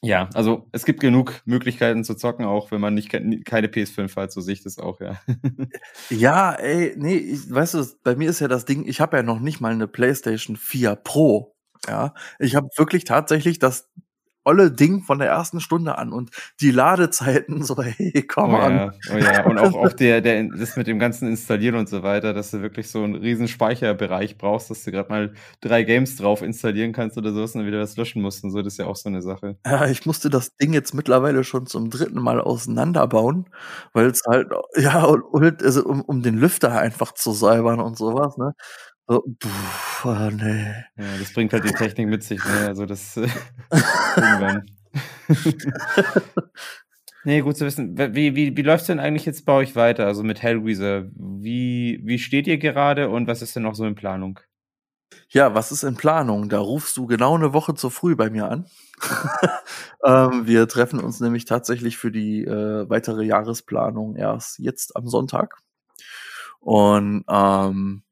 A: Ja, also es gibt genug Möglichkeiten zu zocken, auch wenn man nicht keine PS5 hat, so sehe ich das auch, ja. (laughs)
B: ja, ey, nee, ich, weißt du, bei mir ist ja das Ding, ich habe ja noch nicht mal eine PlayStation 4 Pro. Ja, ich habe wirklich tatsächlich das olle Ding von der ersten Stunde an und die Ladezeiten so, hey, komm
A: oh
B: an.
A: Ja, oh ja, und auch, auch (laughs) der, der, das mit dem ganzen Installieren und so weiter, dass du wirklich so einen riesen Speicherbereich brauchst, dass du gerade mal drei Games drauf installieren kannst oder sowas und dann wieder das löschen musst und so, das ist ja auch so eine Sache.
B: Ja, ich musste das Ding jetzt mittlerweile schon zum dritten Mal auseinanderbauen, weil es halt, ja, und, also um, um den Lüfter einfach zu säubern und sowas, ne? So, pff, oh, nee.
A: Ja, das bringt halt die Technik mit sich, ne? Also das äh, (laughs) irgendwann. nee, gut zu wissen. Wie, wie, wie läuft es denn eigentlich jetzt bei euch weiter? Also mit Hellraiser. Wie, wie steht ihr gerade und was ist denn noch so in Planung?
B: Ja, was ist in Planung? Da rufst du genau eine Woche zu früh bei mir an. (laughs) ähm, wir treffen uns nämlich tatsächlich für die äh, weitere Jahresplanung erst jetzt am Sonntag. Und ähm,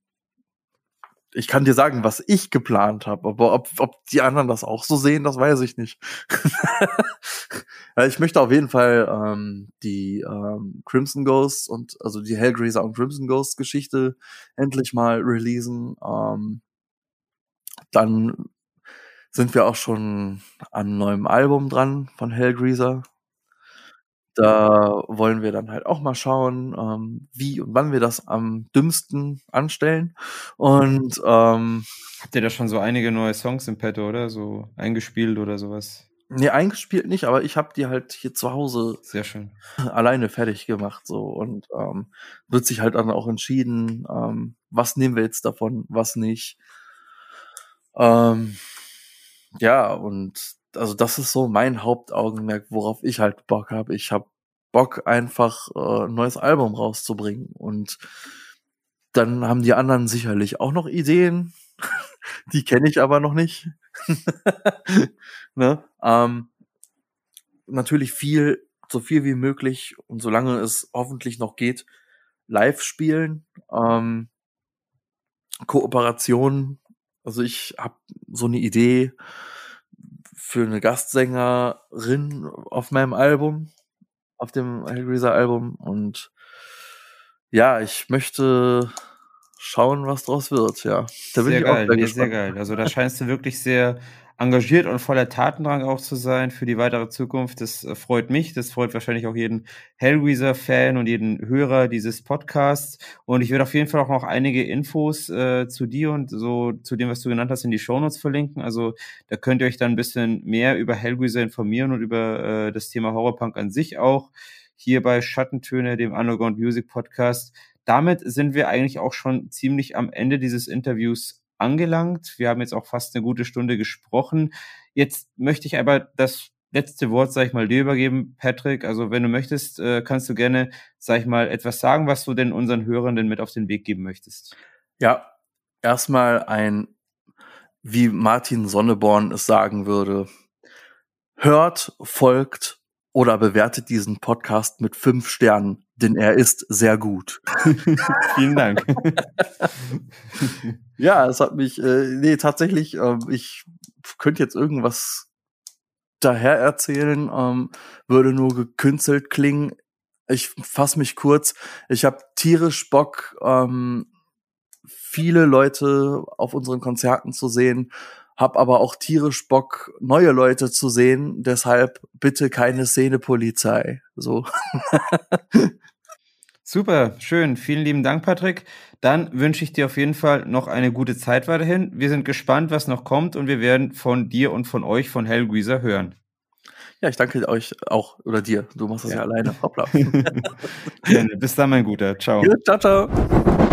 B: ich kann dir sagen, was ich geplant habe, aber ob, ob die anderen das auch so sehen, das weiß ich nicht. (laughs) ich möchte auf jeden Fall ähm, die ähm, Crimson Ghosts und also die Hellraiser und Crimson Ghost Geschichte endlich mal releasen. Ähm, dann sind wir auch schon an neuen Album dran von Hellraiser. Da wollen wir dann halt auch mal schauen, ähm, wie und wann wir das am dümmsten anstellen. Und ähm,
A: habt ihr da schon so einige neue Songs im Petto, oder? So eingespielt oder sowas?
B: Nee, eingespielt nicht, aber ich habe die halt hier zu Hause
A: sehr schön (laughs)
B: alleine fertig gemacht so und ähm, wird sich halt dann auch entschieden, ähm, was nehmen wir jetzt davon, was nicht. Ähm, ja und also das ist so mein Hauptaugenmerk, worauf ich halt Bock habe. Ich habe Bock einfach äh, ein neues Album rauszubringen und dann haben die anderen sicherlich auch noch Ideen, (laughs) die kenne ich aber noch nicht. (laughs) ne? ähm, natürlich viel, so viel wie möglich und solange es hoffentlich noch geht, live spielen. Ähm, Kooperation, also ich habe so eine Idee, für eine Gastsängerin auf meinem Album, auf dem Hellraiser Album und ja, ich möchte schauen, was draus wird, ja.
A: Da bin sehr ich geil, auch sehr, sehr geil. Also da scheinst du wirklich sehr engagiert und voller Tatendrang auch zu sein für die weitere Zukunft. Das äh, freut mich, das freut wahrscheinlich auch jeden Hellraiser-Fan und jeden Hörer dieses Podcasts. Und ich werde auf jeden Fall auch noch einige Infos äh, zu dir und so zu dem, was du genannt hast, in die Shownotes verlinken. Also da könnt ihr euch dann ein bisschen mehr über Hellraiser informieren und über äh, das Thema Horrorpunk an sich auch. Hier bei Schattentöne, dem Underground Music Podcast. Damit sind wir eigentlich auch schon ziemlich am Ende dieses Interviews angelangt. Wir haben jetzt auch fast eine gute Stunde gesprochen. Jetzt möchte ich aber das letzte Wort, sag ich mal, dir übergeben, Patrick. Also wenn du möchtest, äh, kannst du gerne, sag ich mal, etwas sagen, was du denn unseren Hörenden mit auf den Weg geben möchtest.
B: Ja, erstmal ein, wie Martin Sonneborn es sagen würde, hört, folgt oder bewertet diesen Podcast mit fünf Sternen, denn er ist sehr gut. (laughs)
A: Vielen Dank. (laughs)
B: ja, es hat mich, äh, nee, tatsächlich, äh, ich könnte jetzt irgendwas daher erzählen, ähm, würde nur gekünstelt klingen. Ich fasse mich kurz. Ich habe tierisch Bock, ähm, viele Leute auf unseren Konzerten zu sehen hab aber auch tierisch Bock, neue Leute zu sehen. Deshalb bitte keine Szenepolizei. So. (laughs)
A: Super, schön. Vielen lieben Dank, Patrick. Dann wünsche ich dir auf jeden Fall noch eine gute Zeit weiterhin. Wir sind gespannt, was noch kommt und wir werden von dir und von euch, von Hellgreaser, hören.
B: Ja, ich danke euch auch oder dir. Du machst das ja, ja alleine. Hoppla. (laughs)
A: Bis dann, mein Guter. Ciao. Ja,
B: ciao, ciao.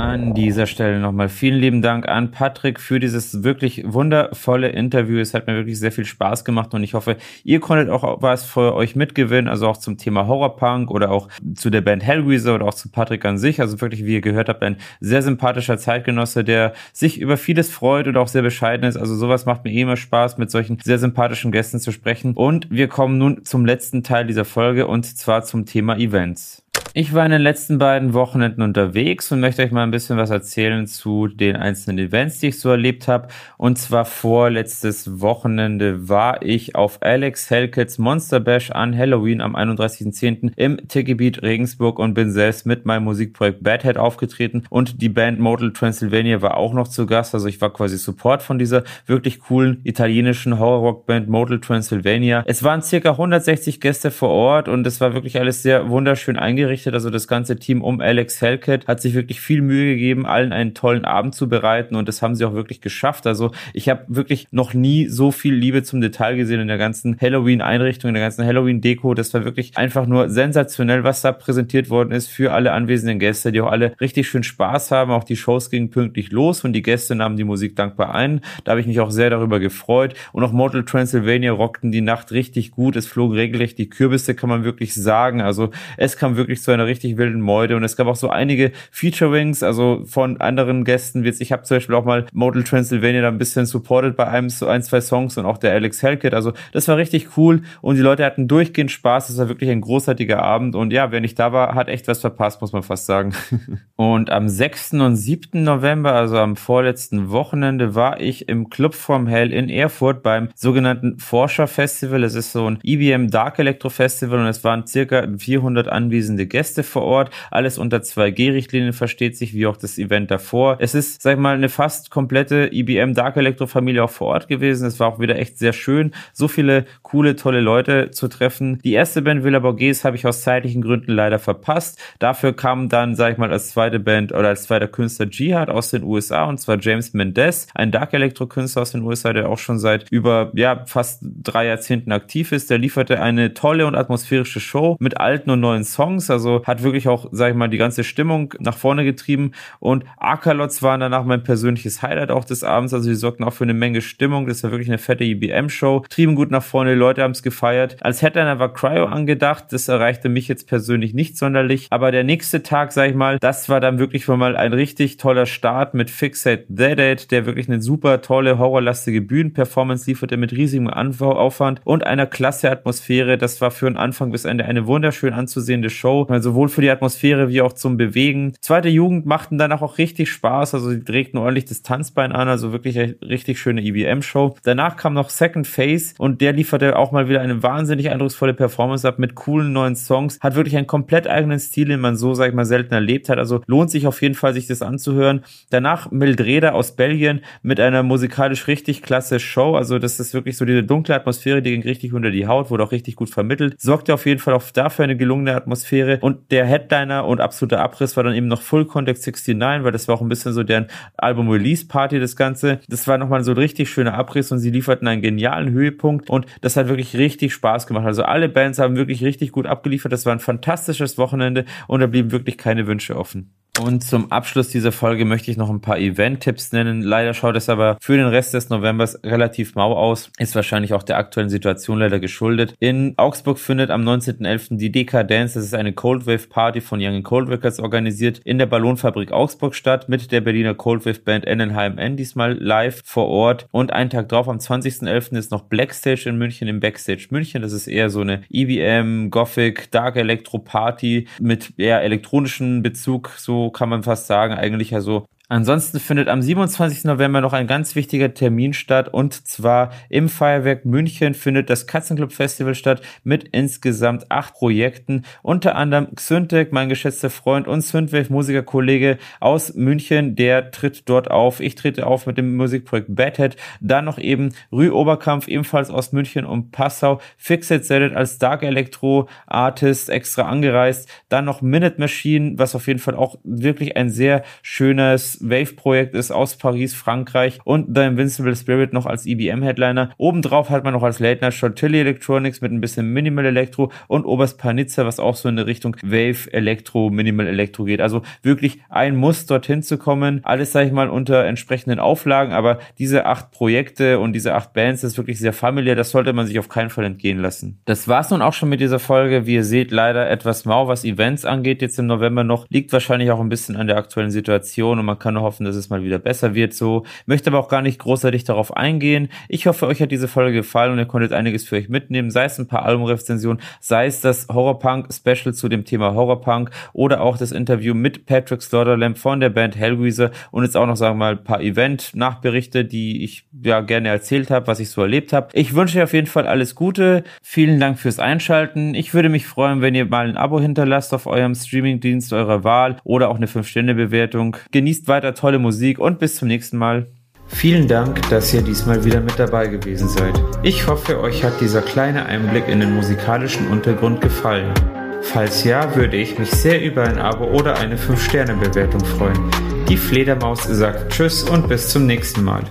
A: An dieser Stelle nochmal vielen lieben Dank an Patrick für dieses wirklich wundervolle Interview. Es hat mir wirklich sehr viel Spaß gemacht und ich hoffe, ihr konntet auch was für euch mitgewinnen, also auch zum Thema Horrorpunk oder auch zu der Band Hellraiser oder auch zu Patrick an sich. Also wirklich, wie ihr gehört habt, ein sehr sympathischer Zeitgenosse, der sich über vieles freut und auch sehr bescheiden ist. Also sowas macht mir eh immer Spaß, mit solchen sehr sympathischen Gästen zu sprechen. Und wir kommen nun zum letzten Teil dieser Folge und zwar zum Thema Events. Ich war in den letzten beiden Wochenenden unterwegs und möchte euch mal ein bisschen was erzählen zu den einzelnen Events, die ich so erlebt habe. Und zwar vorletztes Wochenende war ich auf Alex Hellkits Monster Bash an Halloween am 31.10. im Tiki-Beat Regensburg und bin selbst mit meinem Musikprojekt Badhead aufgetreten und die Band Model Transylvania war auch noch zu Gast. Also ich war quasi Support von dieser wirklich coolen italienischen Horror-Rock-Band Model Transylvania. Es waren circa 160 Gäste vor Ort und es war wirklich alles sehr wunderschön eingerichtet eingerichtet. Also das ganze Team um Alex Hellcat hat sich wirklich viel Mühe gegeben, allen einen tollen Abend zu bereiten und das haben sie auch wirklich geschafft. Also ich habe wirklich noch nie so viel Liebe zum Detail gesehen in der ganzen Halloween-Einrichtung, in der ganzen Halloween-Deko. Das war wirklich einfach nur sensationell, was da präsentiert worden ist für alle anwesenden Gäste, die auch alle richtig schön Spaß haben. Auch die Shows gingen pünktlich los und die Gäste nahmen die Musik dankbar ein. Da habe ich mich auch sehr darüber gefreut. Und auch Mortal Transylvania rockten die Nacht richtig gut. Es flogen regelrecht die Kürbisse, kann man wirklich sagen. Also es kam wirklich zu zu einer richtig wilden Meute und es gab auch so einige Featurings, also von anderen Gästen. Ich habe zum Beispiel auch mal Model Transylvania da ein bisschen supported bei einem so ein, zwei Songs und auch der Alex Hellkit. Also das war richtig cool und die Leute hatten durchgehend Spaß. Es war wirklich ein großartiger Abend und ja, wer nicht da war, hat echt was verpasst, muss man fast sagen. (laughs) und am 6. und 7. November, also am vorletzten Wochenende, war ich im Club vom Hell in Erfurt beim sogenannten Forscher Festival. Es ist so ein IBM e Dark Electro Festival und es waren circa 400 anwesende Gäste. Gäste vor Ort. Alles unter 2G-Richtlinien versteht sich, wie auch das Event davor. Es ist, sag ich mal, eine fast komplette IBM Dark Electro Familie auch vor Ort gewesen. Es war auch wieder echt sehr schön, so viele coole, tolle Leute zu treffen. Die erste Band Villa Borghese habe ich aus zeitlichen Gründen leider verpasst. Dafür kam dann, sag ich mal, als zweite Band oder als zweiter Künstler Jihad aus den USA und zwar James Mendez, ein Dark Electro Künstler aus den USA, der auch schon seit über, ja, fast drei Jahrzehnten aktiv ist. Der lieferte eine tolle und atmosphärische Show mit alten und neuen Songs. Also also hat wirklich auch, sag ich mal, die ganze Stimmung nach vorne getrieben. Und Akalots waren danach mein persönliches Highlight auch des Abends. Also die sorgten auch für eine Menge Stimmung. Das war wirklich eine fette IBM-Show. Trieben gut nach vorne, die Leute haben es gefeiert. Als Headliner war Cryo angedacht. Das erreichte mich jetzt persönlich nicht sonderlich. Aber der nächste Tag, sag ich mal, das war dann wirklich mal ein richtig toller Start mit Fixate The Date, der wirklich eine super tolle, horrorlastige Bühnenperformance lieferte mit riesigem Aufwand und einer klasse Atmosphäre. Das war für den Anfang bis Ende eine wunderschön anzusehende Show. Sowohl für die Atmosphäre wie auch zum Bewegen. Zweite Jugend machten danach auch richtig Spaß, also sie trägten ordentlich das Tanzbein an, also wirklich richtig schöne EBM-Show. Danach kam noch Second Phase und der lieferte auch mal wieder eine wahnsinnig eindrucksvolle Performance ab mit coolen neuen Songs, hat wirklich einen komplett eigenen Stil, den man so, sag ich mal, selten erlebt hat. Also lohnt sich auf jeden Fall, sich das anzuhören. Danach Mildreda aus Belgien mit einer musikalisch richtig klasse Show. Also das ist wirklich so diese dunkle Atmosphäre, die ging richtig unter die Haut, wurde auch richtig gut vermittelt. Sorgte auf jeden Fall auch dafür eine gelungene Atmosphäre. Und der Headliner und absoluter Abriss war dann eben noch Full Contact 69, weil das war auch ein bisschen so deren Album-Release-Party, das Ganze. Das war nochmal so ein richtig schöner Abriss und sie lieferten einen genialen Höhepunkt und das hat wirklich richtig Spaß gemacht. Also alle Bands haben wirklich richtig gut abgeliefert. Das war ein fantastisches Wochenende und da blieben wirklich keine Wünsche offen. Und zum Abschluss dieser Folge möchte ich noch ein paar Event-Tipps nennen. Leider schaut es aber für den Rest des Novembers relativ mau aus. Ist wahrscheinlich auch der aktuellen Situation leider geschuldet. In Augsburg findet am 19.11. die Dance, das ist eine Cold Wave Party von Young Cold Records organisiert, in der Ballonfabrik Augsburg statt mit der Berliner Cold Wave Band NNHMN diesmal live vor Ort. Und einen Tag drauf, am 20.11. ist noch Blackstage in München im Backstage München. Das ist eher so eine EBM, Gothic, Dark Electro Party mit eher elektronischen Bezug, so kann man fast sagen, eigentlich ja so Ansonsten findet am 27. November noch ein ganz wichtiger Termin statt und zwar im Feuerwerk München findet das Katzenclub Festival statt mit insgesamt acht Projekten, unter anderem Xyntek, mein geschätzter Freund und Synthwave Musikerkollege aus München, der tritt dort auf. Ich trete auf mit dem Musikprojekt Badhead, dann noch eben Rü Oberkampf ebenfalls aus München und Passau, Fixed Set als Dark Electro Artist extra angereist, dann noch Minute Machine, was auf jeden Fall auch wirklich ein sehr schönes Wave-Projekt ist aus Paris, Frankreich und The Invincible Spirit noch als EBM-Headliner. Obendrauf hat man noch als Late Night Shot Tilly Electronics mit ein bisschen Minimal Electro und Oberst Panizza, was auch so in der Richtung Wave Electro, Minimal Electro geht. Also wirklich ein Muss, dorthin zu kommen. Alles, sage ich mal, unter entsprechenden Auflagen, aber diese acht Projekte und diese acht Bands ist wirklich sehr familiär. Das sollte man sich auf keinen Fall entgehen lassen. Das war's nun auch schon mit dieser Folge. Wie ihr seht, leider etwas mau, was Events angeht, jetzt im November noch. Liegt wahrscheinlich auch ein bisschen an der aktuellen Situation und man kann kann hoffen, dass es mal wieder besser wird so. Möchte aber auch gar nicht großartig darauf eingehen. Ich hoffe, euch hat diese Folge gefallen und ihr konntet einiges für euch mitnehmen, sei es ein paar Albumrezensionen, sei es das Horrorpunk-Special zu dem Thema Horrorpunk oder auch das Interview mit Patrick Slaughterlamp von der Band Hellraiser und jetzt auch noch, sagen wir mal, ein paar Event-Nachberichte, die ich ja gerne erzählt habe, was ich so erlebt habe. Ich wünsche euch auf jeden Fall alles Gute. Vielen Dank fürs Einschalten. Ich würde mich freuen, wenn ihr mal ein Abo hinterlasst auf eurem Streamingdienst eurer Wahl oder auch eine 5-Sterne-Bewertung. Genießt weiter weiter tolle Musik und bis zum nächsten Mal.
C: Vielen Dank, dass ihr diesmal wieder mit dabei gewesen seid. Ich hoffe, euch hat dieser kleine Einblick in den musikalischen Untergrund gefallen. Falls ja, würde ich mich sehr über ein Abo oder eine 5-Sterne-Bewertung freuen. Die Fledermaus sagt Tschüss und bis zum nächsten Mal.